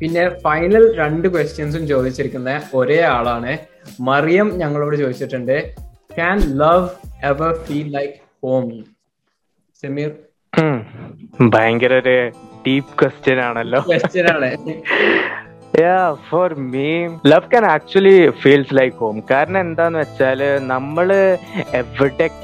പിന്നെ ഫൈനൽ രണ്ട് ക്വസ്റ്റ്യൻസും ചോദിച്ചിരിക്കുന്ന ഒരേ ആളാണ്. മറിയം ഞങ്ങളോട് ചോദിച്ചിട്ടുണ്ട് can love ever feel like home Sameer. ഭയങ്കര ഒരു ഡീപ് ക്വസ്റ്റ്യൻ ആണല്ലോ ya for me love me, actually feels like home like home. കാരണം എന്താന്ന് വെച്ചാൽ നമ്മൾ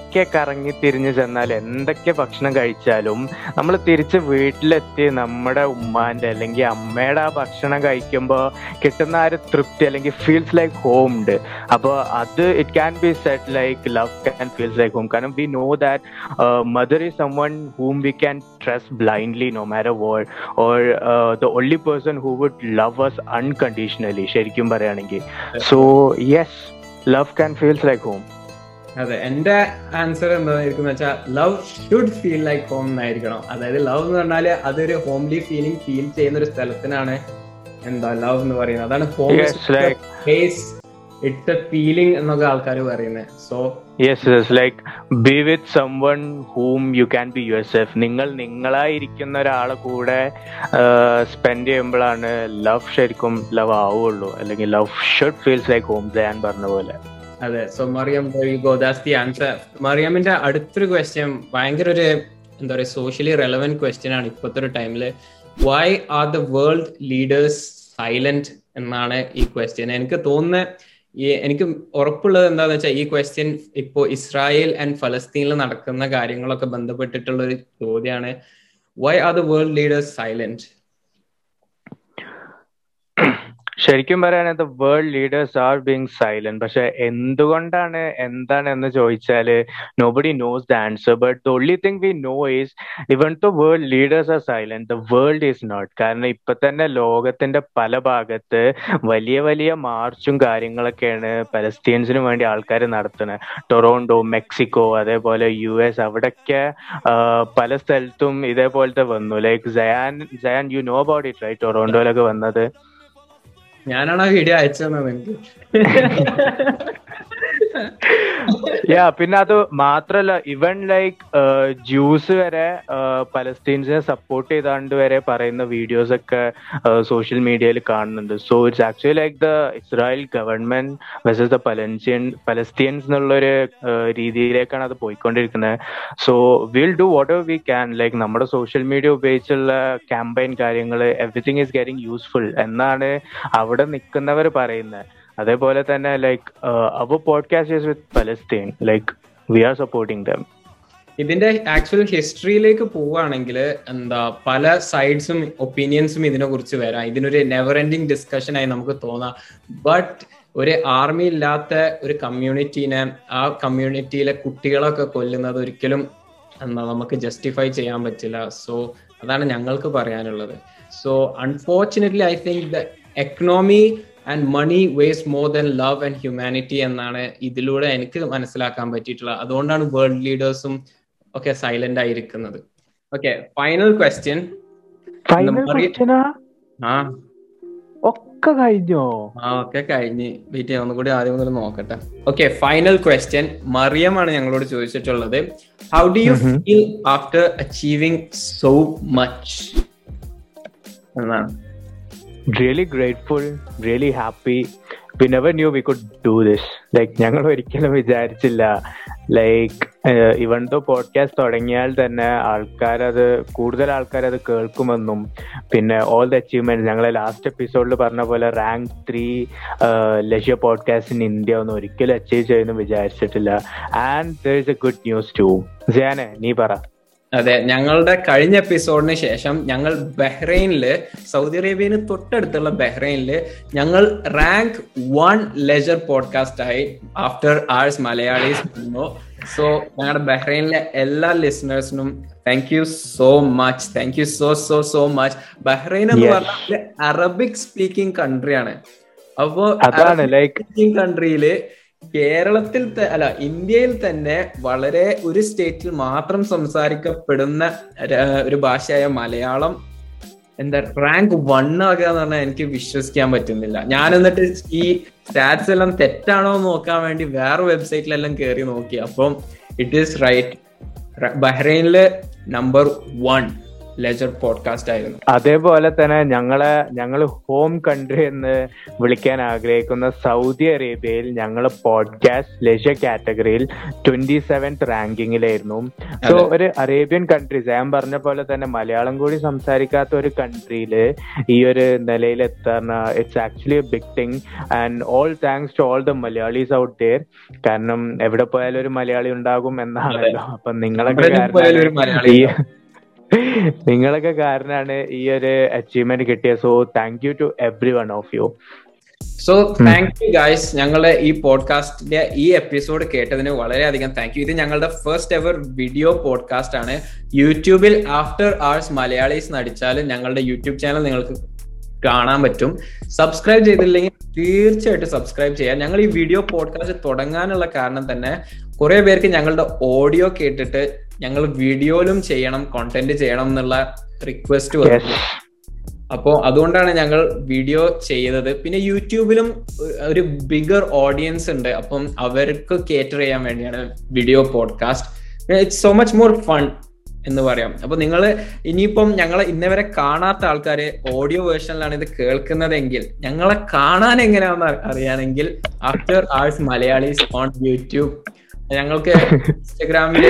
എവിടൊക്കെ കറങ്ങി തിരിഞ്ഞു ചെന്നാൽ എന്തൊക്കെ ഭക്ഷണം കഴിച്ചാലും നമ്മൾ തിരിച്ച് വീട്ടിലെത്തി നമ്മുടെ ഉമ്മാന്റെ അല്ലെങ്കിൽ അമ്മയുടെ ആ ഭക്ഷണം കഴിക്കുമ്പോൾ കിട്ടുന്ന ആ ഒരു തൃപ്തി അല്ലെങ്കിൽ ഫീൽസ് ലൈക്ക് ഹോം ഉണ്ട്. അപ്പോൾ അത് it can be set like love can feels like home കാരണം we know that mother is someone whom we can trust blindly no matter world or the only person who would love us unconditionally ശരിക്കും പറയുകയാണെങ്കിൽ. So yes love can feels like home അതെ എന്റെ answer എന്തായിരിക്കും വെച്ചാൽ love should feel like home എന്നായിരിക്കണം. അതായത് love എന്ന് പറഞ്ഞാൽ അതൊരു ഹോംലി ഫീലിംഗ് ഫീൽ ചെയ്യുന്ന ഒരു സ്ഥലത്തിനാണ് എന്താ ലവ് എന്ന് പറയുന്നത്. അതാണ് home like- it's a feeling എന്നൊക്കെ ആൾക്കാർ പറയുന്നത് so yes yes like be with someone whom you can be yourself നിങ്ങൾ നിങ്ങളായിരിക്കുന്ന ഒരാളെ കൂടെ സ്പെൻഡ് ചെയ്യുമ്പോഴാണ് ലവ് ശരിക്കും ലവ് ആവുള്ളൂ. അല്ലെങ്കിൽ love should feels like home Jayan പറഞ്ഞ പോലെ. അതെ so Mariam go that's the answer മറിയമിന്റെ അടുത്തൊരു ക്വസ്റ്റ്യൻ ഭയങ്കര ഒരു എന്താ പറയുക സോഷ്യലി റെലവെന്റ് ക്വസ്റ്റ്യൻ ആണ് ഇപ്പോഴത്തെ ഒരു ടൈമിൽ why are the world leaders silent എന്നാണ് ഈ ക്വസ്റ്റ്യൻ എനിക്ക് തോന്നുന്ന ഈ എനിക്ക് ഉറപ്പുള്ളത് എന്താന്ന് വെച്ചാൽ ഈ ക്വസ്റ്റ്യൻ ഇപ്പോ ഇസ്രായേൽ ആൻഡ് ഫലസ്തീനിൽ നടക്കുന്ന കാര്യങ്ങളൊക്കെ ബന്ധപ്പെട്ടിട്ടുള്ള ഒരു ചോദ്യമാണ് why are the world leaders silent ശരിക്കും പറയാനത് world leaders are being silent പക്ഷെ എന്തുകൊണ്ടാണ് എന്താണ് എന്ന് ചോദിച്ചാൽ nobody knows the answer but the only thing we know is even the world leaders are silent the world is not കാരണം ഇപ്പൊ തന്നെ ലോകത്തിന്റെ പല ഭാഗത്ത് വലിയ വലിയ മാർച്ചും കാര്യങ്ങളൊക്കെയാണ് പലസ്തീൻസിന് വേണ്ടി ആൾക്കാർ നടത്തുന്നത് ടൊറോണ്ടോ മെക്സിക്കോ അതേപോലെ യു എസ് അവിടൊക്കെ പല സ്ഥലത്തും ഇതേപോലത്തെ വന്നു. Like Jayan Jayan you know about it right ടൊറോണ്ടോയിലൊക്കെ വന്നത്. ഞാനാണ് ആ വീഡിയോ അയച്ചു തന്നത് എനിക്ക് യാ പിന്നെ അത് മാത്രല്ല ഇവൻ ലൈക്ക് ജ്യൂസ് വരെ പലസ്തീൻസിനെ സപ്പോർട്ട് ചെയ്താണ്ട് വരെ പറയുന്ന വീഡിയോസ് ഒക്കെ സോഷ്യൽ മീഡിയയിൽ കാണുന്നുണ്ട്. So it's actually like the Israel government versus the Palestinian Palestines എന്നുള്ളൊരു രീതിയിലേക്കാണ് അത് പോയിക്കൊണ്ടിരിക്കുന്നത്. So will do whatever we can like നമ്മുടെ സോഷ്യൽ മീഡിയ ഉപയോഗിച്ചുള്ള ക്യാമ്പയിൻ കാര്യങ്ങൾ എവറിഥിങ് ഈസ് ഗെറ്റിംഗ് യൂസ്ഫുൾ എന്നാണ് അവിടെ നിൽക്കുന്നവർ പറയുന്നത്. അതേപോലെ തന്നെ ലൈക്ക് അവ podcast is with Palestine like we are supporting them ഇതിന്റെ ആക്ച്വൽ ഹിസ്റ്ററിയിലേക്ക് പോവുകയാണെങ്കിൽ എന്താ പല സൈഡ്സും ഒപ്പീനിയൻസും ഇതിനെ കുറിച്ച് വരാം. ഇതിനൊരു നെവർ എൻഡിങ് ഡിസ്കഷൻ ആയി നമുക്ക് തോന്നാം. ബട്ട് ഒരു ആർമി ഇല്ലാത്ത ഒരു കമ്മ്യൂണിറ്റീനെ ആ കമ്മ്യൂണിറ്റിയിലെ കുട്ടികളൊക്കെ കൊല്ലുന്നത് ഒരിക്കലും എന്താ നമുക്ക് ജസ്റ്റിഫൈ ചെയ്യാൻ പറ്റില്ല. സോ അതാണ് ഞങ്ങൾക്ക് പറയാനുള്ളത്. So unfortunately I think the economy and money waste more than love and humanity എന്നാണ് ഇതിലൂടെ എനിക്ക് മനസ്സിലാക്കാൻ പറ്റിയിട്ടുള്ളത്. അതുകൊണ്ടാണ് വേൾഡ് ലീഡേഴ്സും ഒക്കെ സൈലന്റ് ആയിരിക്കുന്നത്. ഓക്കെ ഫൈനൽ ക്വസ്റ്റ്യൻ ഒക്കെ കഴിഞ്ഞോ? ആ ഒക്കെ കഴിഞ്ഞ്. വീട്ടിൽ ഒന്നുകൂടി ആദ്യം മുതൽ നോക്കട്ടെ. ഓക്കെ ഫൈനൽ ക്വസ്റ്റ്യൻ മറിയമാണ് ഞങ്ങളോട് ചോദിച്ചിട്ടുള്ളത്. How do you feel after achieving so much എന്നാണ്. Really grateful really happy we never knew we could do this like ഞങ്ങൾ ഒരിക്കലും വിചാരിച്ചില്ല. ലൈക്ക് ഇവൺ ദോ പോഡ്കാസ്റ്റ് തുടങ്ങിയാൽ തന്നെ ആൾക്കാരത് കൂടുതൽ ആൾക്കാരത് കേൾക്കുമെന്നും പിന്നെ ഓൾ ദ അച്ചീവ്മെന്റ് ഞങ്ങളെ ലാസ്റ്റ് എപ്പിസോഡിൽ പറഞ്ഞ പോലെ rank three leisure podcast in India ഒന്നും ഒരിക്കലും അച്ചീവ് ചെയ്യുന്നു വിചാരിച്ചിട്ടില്ല. And there is a good news to Jane നീ പറ. അതെ ഞങ്ങളുടെ കഴിഞ്ഞ എപ്പിസോഡിന് ശേഷം ഞങ്ങൾ ബഹ്റൈനിൽ സൗദി അറേബ്യന് തൊട്ടടുത്തുള്ള ബഹ്റൈനിൽ ഞങ്ങൾ റാങ്ക് വൺ ലെജർ പോഡ്കാസ്റ്റ് ആയി ആഫ്റ്റർ ആഴ്സ് മലയാളീസ് സോ ഞങ്ങളുടെ ബഹ്റൈനിലെ എല്ലാ ലിസണേഴ്സിനും thank you so much thank you so so so much Bahrain എന്ന് പറഞ്ഞാൽ അറബിക് സ്പീക്കിംഗ് കൺട്രിയാണ് അപ്പോ കൺട്രിയിൽ കേരളത്തിൽ അല്ല ഇന്ത്യയിൽ തന്നെ വളരെ ഒരു സ്റ്റേറ്റിൽ മാത്രം സംസാരിക്കപ്പെടുന്ന ഒരു ഭാഷയായ മലയാളം എന്താ റാങ്ക് വൺ ആകുക എന്ന് പറഞ്ഞാൽ എനിക്ക് വിശ്വസിക്കാൻ പറ്റുന്നില്ല. ഞാൻ എന്നിട്ട് ഈ സ്റ്റാറ്റ്സ് എല്ലാം തെറ്റാണോ എന്ന് നോക്കാൻ വേണ്ടി വേറെ വെബ്സൈറ്റിലെല്ലാം കയറി നോക്കി. അപ്പം ഇറ്റ് ഈസ് റൈറ്റ് ബഹ്റൈനിൽ നമ്പർ വൺ ലെജർ പോഡ്കാസ്റ്റ് ആയിരുന്നു. അതേപോലെ തന്നെ ഞങ്ങളെ ഞങ്ങൾ ഹോം കൺട്രി എന്ന് വിളിക്കാൻ ആഗ്രഹിക്കുന്ന സൗദി അറേബ്യയിൽ ഞങ്ങൾ പോഡ്കാസ്റ്റ് ലെജർ കാറ്റഗറിയിൽ ട്വന്റി സെവൻത് റാങ്കിങ്ങിലായിരുന്നു സോ ഒരു അറേബ്യൻ കൺട്രീസ് ഞാൻ പറഞ്ഞ പോലെ തന്നെ മലയാളം കൂടി സംസാരിക്കാത്ത ഒരു കൺട്രിയിൽ ഈ ഒരു നിലയിൽ എത്താൻ it's actually a big thing and all thanks to all the Malayalees out there കാരണം എവിടെ പോയാലും ഒരു മലയാളി ഉണ്ടാകും എന്നാണല്ലോ. അപ്പൊ നിങ്ങളൊക്കെ നിങ്ങളൊക്കെ കാരണമാണ് ഈ ഒരു അച്ചീവ്മെന്റ് കിട്ടിയത്. So thank you to every one of you so thank you guys ഞങ്ങളെ ഈ പോഡ്കാസ്റ്റിന്റെ ഈ എപ്പിസോഡ് കേട്ടതിന് വളരെയധികം താങ്ക് യു ഇത് ഞങ്ങളുടെ ഫസ്റ്റ് എവർ വീഡിയോ പോഡ്കാസ്റ്റ് ആണ്. യൂട്യൂബിൽ ആഫ്റ്റർ ആഴ്സ് മലയാളീസ് നടിച്ചാൽ ഞങ്ങളുടെ യൂട്യൂബ് ചാനൽ നിങ്ങൾക്ക് കാണാൻ പറ്റും. സബ്സ്ക്രൈബ് ചെയ്തില്ലെങ്കിൽ തീർച്ചയായിട്ടും സബ്സ്ക്രൈബ് ചെയ്യാം. ഞങ്ങൾ ഈ വീഡിയോ പോഡ്കാസ്റ്റ് തുടങ്ങാനുള്ള കാരണം തന്നെ കുറെ പേർക്ക് ഞങ്ങളുടെ ഓഡിയോ കേട്ടിട്ട് ഞങ്ങൾ വീഡിയോയിലും ചെയ്യണം കോണ്ടന്റ് ചെയ്യണം എന്നുള്ള റിക്വസ്റ്റ് വന്നു. അപ്പോ അതുകൊണ്ടാണ് ഞങ്ങൾ വീഡിയോ ചെയ്തത്. പിന്നെ യൂട്യൂബിലും ഒരു ബിഗർ ഓഡിയൻസ് ഉണ്ട്. അപ്പം അവർക്ക് കേറ്റർ ചെയ്യാൻ വേണ്ടിയാണ് video podcast it's so much more fun എന്ന് പറയാം. അപ്പൊ നിങ്ങൾ ഇനിയിപ്പം ഞങ്ങളെ ഇന്നവരെ കാണാത്ത ആൾക്കാര് ഓഡിയോ വേർഷനിലാണ് ഇത് കേൾക്കുന്നതെങ്കിൽ ഞങ്ങളെ കാണാൻ എങ്ങനെയാണെന്ന് അറിയാണെങ്കിൽ after hours Malayalees on YouTube ഞങ്ങൾക്ക് ഇൻസ്റ്റഗ്രാമിൽ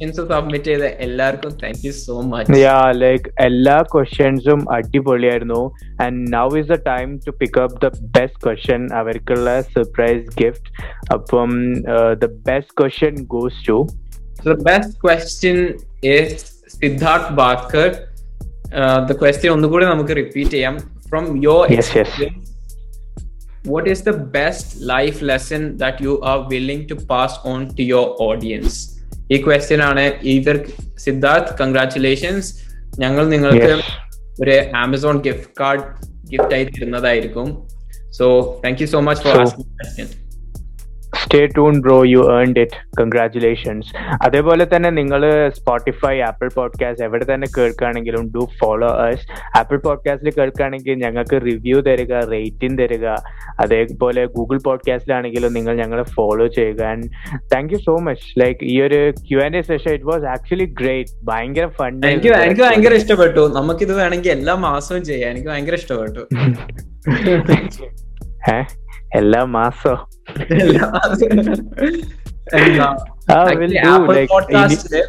സബ്മിറ്റ് ചെയ്ത എല്ലാവർക്കും thank you so much yeah like എല്ലാ ക്വസ്റ്റ്യൻസും അടിപൊളിയായിരുന്നു. And now is the time to pick up the best question അവർക്കുള്ള സർപ്രൈസ് ഗിഫ്റ്റ് അപ്പം the best question goes to So the best question is Siddharth Bhaskar. Uh, the question ഒന്നുകൂടി നമുക്ക് repeat ചെയ്യാം. From your Yes, yes. what is the best life lesson that you are willing to pass on to your audience? ഈ question ആണ് either Siddharth congratulations ഞങ്ങൾ നിങ്ങൾക്ക് ഒരു Amazon gift card gift ആയി തരുന്നതായിരിക്കും. So thank you so much for asking asking question stay tuned bro you earned it congratulations അതേപോലെ തന്നെ നിങ്ങൾ സ്പോട്ടിഫൈ ആപ്പിൾ പോഡ്കാസ്റ്റ് എവിടെ തന്നെ കേൾക്കുകയാണെങ്കിലും ഡു ഫോളോ അസ് ആപ്പിൾ പോഡ്കാസ്റ്റിൽ കേൾക്കുകയാണെങ്കിൽ ഞങ്ങൾക്ക് റിവ്യൂ തരിക റേറ്റിംഗ് തരിക. അതേപോലെ ഗൂഗിൾ പോഡ്കാസ്റ്റിലാണെങ്കിലും നിങ്ങൾ ഞങ്ങളെ ഫോളോ ചെയ്യുക. And thank you so much like ഈ ഒരു Q and A session it was actually great ഭയങ്കര ഫണ്ട് എനിക്ക് എനിക്ക് ഭയങ്കര ഇഷ്ടപ്പെട്ടു. നമുക്കിത് വേണമെങ്കിൽ എല്ലാ മാസവും ചെയ്യാം. എനിക്ക് ഭയങ്കര ഇഷ്ടപ്പെട്ടു. എല്ലാ മാസവും. ആപ്പിൾ പോഡ്കാസ്റ്റിൽ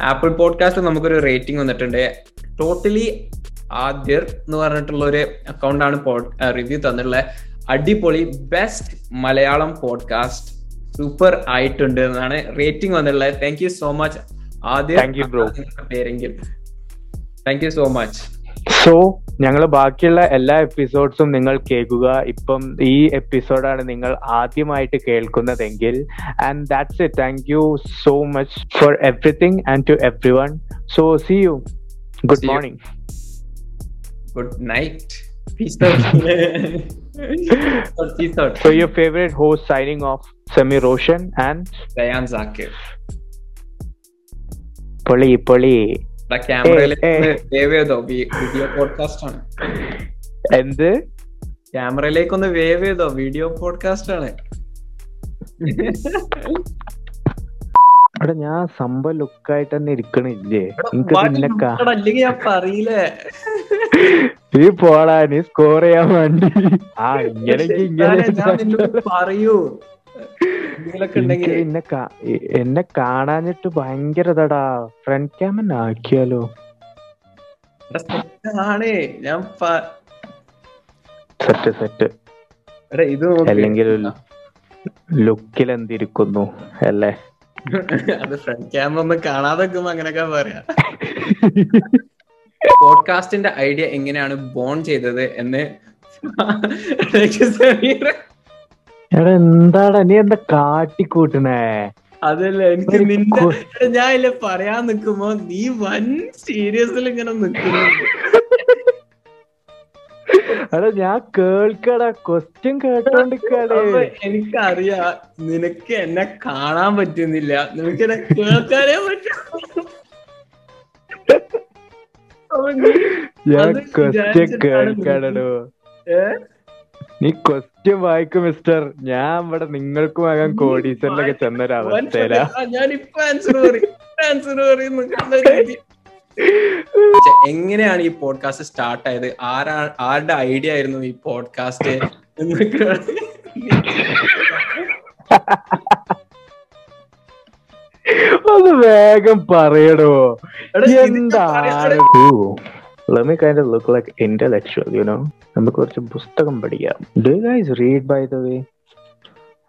ആപ്പിൾ പോഡ്കാസ്റ്റിൽ നമുക്കൊരു റേറ്റിംഗ് വന്നിട്ടുണ്ട്. ടോട്ടലി ആദ്യർ എന്ന് പറഞ്ഞിട്ടുള്ള ഒരു അക്കൗണ്ട് ആണ് റിവ്യൂ തന്നിട്ടുള്ള. അടിപൊളി ബെസ്റ്റ് മലയാളം പോഡ്കാസ്റ്റ് സൂപ്പർ ആയിട്ടുണ്ട് എന്നാണ് റേറ്റിംഗ് വന്നിട്ടുള്ളത് thank you so much Thank you, bro. ആദ്യം പേരെങ്കിൽ. Thank you so much so ഞങ്ങൾ ബാക്കിയുള്ള എല്ലാ എപ്പിസോഡ്സും നിങ്ങൾ കേൾക്കുക. ഇപ്പം ഈ എപ്പിസോഡാണ് നിങ്ങൾ ആദ്യമായിട്ട് കേൾക്കുന്നതെങ്കിൽ and that's it thank you so much for everything and to every one so see you good See you. Morning good night so your favourite hose signing off semi Roshan and Zakir. Poli, പൊളി ക്യാമറയിലേക്ക്. Wave ചെയ്തോ? Video podcast ആണ്. എന്ത്? ക്യാമറയിലേക്ക് ഒന്ന് wave ചെയ്തോ? Video podcast ആണ്. എടാ ഞാൻ സംഭവം ലുക്കായിട്ട് തന്നെ ഇരിക്കണില്ലേ എനിക്ക് അല്ലെങ്കിൽ ഞാൻ പറയില്ലേ. നീ പോടാ നീ സ്കോർ ചെയ്യാൻ വേണ്ടി. ആ ഇങ്ങനെയൊക്കെ ഇങ്ങനെ പറയൂ. എന്നെ എന്നെ കാണാഞ്ഞിട്ട് ഭയങ്കര ഇതടാ. ഫ്രണ്ട് ക്യാമൻ ആക്കിയാലോ? ആണേ. ഞാൻ സെറ്റ് സെറ്റ് ഇത്. അല്ലെങ്കിൽ ലുക്കിൽ എന്തിരിക്കുന്നു അല്ലേ? അത് ഫ്രണ്ട് ക്യാമറ ഒന്ന് കാണാതെ അങ്ങനെയൊക്കെ പറയാ. പോഡ്കാസ്റ്റിന്റെ ഐഡിയ എങ്ങനെയാണ് ബോൺ ചെയ്തത് എന്ന് എടാ എന്താടാ നീ എന്താ കാട്ടിക്കൂട്ടണേ അതല്ല എനിക്ക് നിന്റെ ഞാൻ ഇല്ല പറയാൻ നിക്കുമ്പോ നീ വൻ സീരിയസിൽ ഇങ്ങനെ നിക്കുന്നു എടാ ഞാൻ കേൾക്കടാ ക്വസ്റ്റ്യൻ കേട്ടോണ്ടിരിക്കാടേ. എനിക്കറിയാ നിനക്ക് എന്നെ കാണാൻ പറ്റുന്നില്ല. നിനക്ക് എന്നെ കേൾക്കാനേ പറ്റും. ഞാൻ ക്വസ്റ്റ്യൻ കേൾക്കാടോ ഏ? നീ ക്വസ്റ്റ്യൻ വായിക്കും മിസ്റ്റർ ഞാൻ ഇവിടെ നിങ്ങൾക്കും ആകാൻ കോടീശ്വരനൊക്കെ രീതി. എങ്ങനെയാണ് ഈ പോഡ്കാസ്റ്റ് സ്റ്റാർട്ട് ആയത്? ആരാ ആരുടെ ഐഡിയ ആയിരുന്നു ഈ പോഡ്കാസ്റ്റ് ഒന്ന് വേഗം പറയടോ. എന്താണ്? Kind of look like intellectual, you know. നമുക്ക് കുറച്ച് പുസ്തകം പഠിക്കാം. Do guys read by the way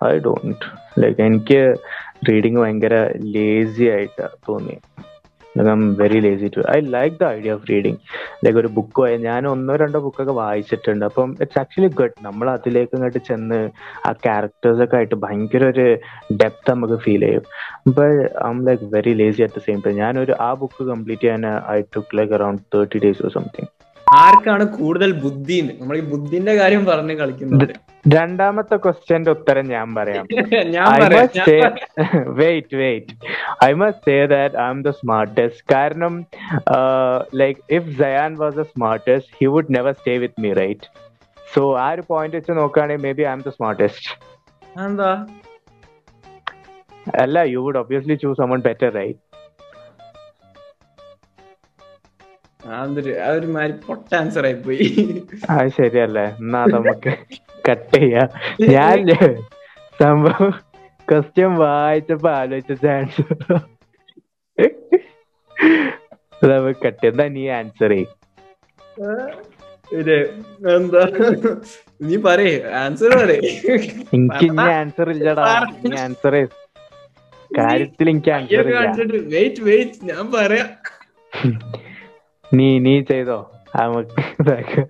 I don't like എനിക്ക് റീഡിങ് ഭയങ്കര ലേസി ആയിട്ടാണ് തോന്നി like I'm very lazy too I like the idea of reading like ഒരു ബുക്ക് ഞാൻ ഒന്നോ രണ്ടോ ബുക്കൊക്കെ വായിച്ചിട്ടുണ്ട്. അപ്പം ഇറ്റ്സ് ആക്ച്വലി ഗുഡ് നമ്മൾ അതിലേക്ക് ഇങ്ങോട്ട് ചെന്ന് ആ ക്യാരക്ടേഴ്സ് ഒക്കെ ആയിട്ട് ഭയങ്കര ഒരു ഡെപ്ത് നമുക്ക് ഫീൽ ചെയ്യും. But I'm like very lazy at the same time ഞാനൊരു ആ ബുക്ക് കംപ്ലീറ്റ് ചെയ്യാൻ I took like around thirty days or something ആർക്കാണ് കൂടുതൽ ബുദ്ധി? നമ്മൾ ഈ ബുദ്ധിന്റെ കാര്യം പറഞ്ഞ് കളിക്കുന്നത്. രണ്ടാമത്തെ ക്വസ്റ്റ്യന്റെ ഉത്തരം ഞാൻ പറയാം. ഐ മസ്റ്റ് പറയാം wait wait I must say that I'm the that I'm the smartest. കാരണം, like if Sayan was the smartest he would never stay with me right so So, ആ ഒരു പോയിന്റ് വെച്ച് നോക്കുകയാണെങ്കിൽ may be I M the smartest എന്താ അല്ല you would obviously choose someone better right അതൊരു അതൊരു മാതിരി പൊട്ട ആൻസർ ആയി പോയി അത് ശരിയല്ലേ? എന്നാ നമുക്ക്. കട്ട് ചെയ്യാ. ഞാൻ സംഭവം ക്വസ്റ്റ്യൻ വായിച്ചപ്പോ ആലോചിച്ച ആൻസർ കട്ട് എന്താ നീ ആൻസർ എന്താ? നീ പറയേ. ആൻസർ എനിക്ക് ഇനി ആൻസർ ഇല്ലടാ. ആൻസർ കാര്യത്തിൽ എനിക്ക് ആൻസർ വെയിറ്റ് വെയിറ്റ് ഞാൻ പറയാ. നീ നീ ചെയ്തോ? നമുക്ക്.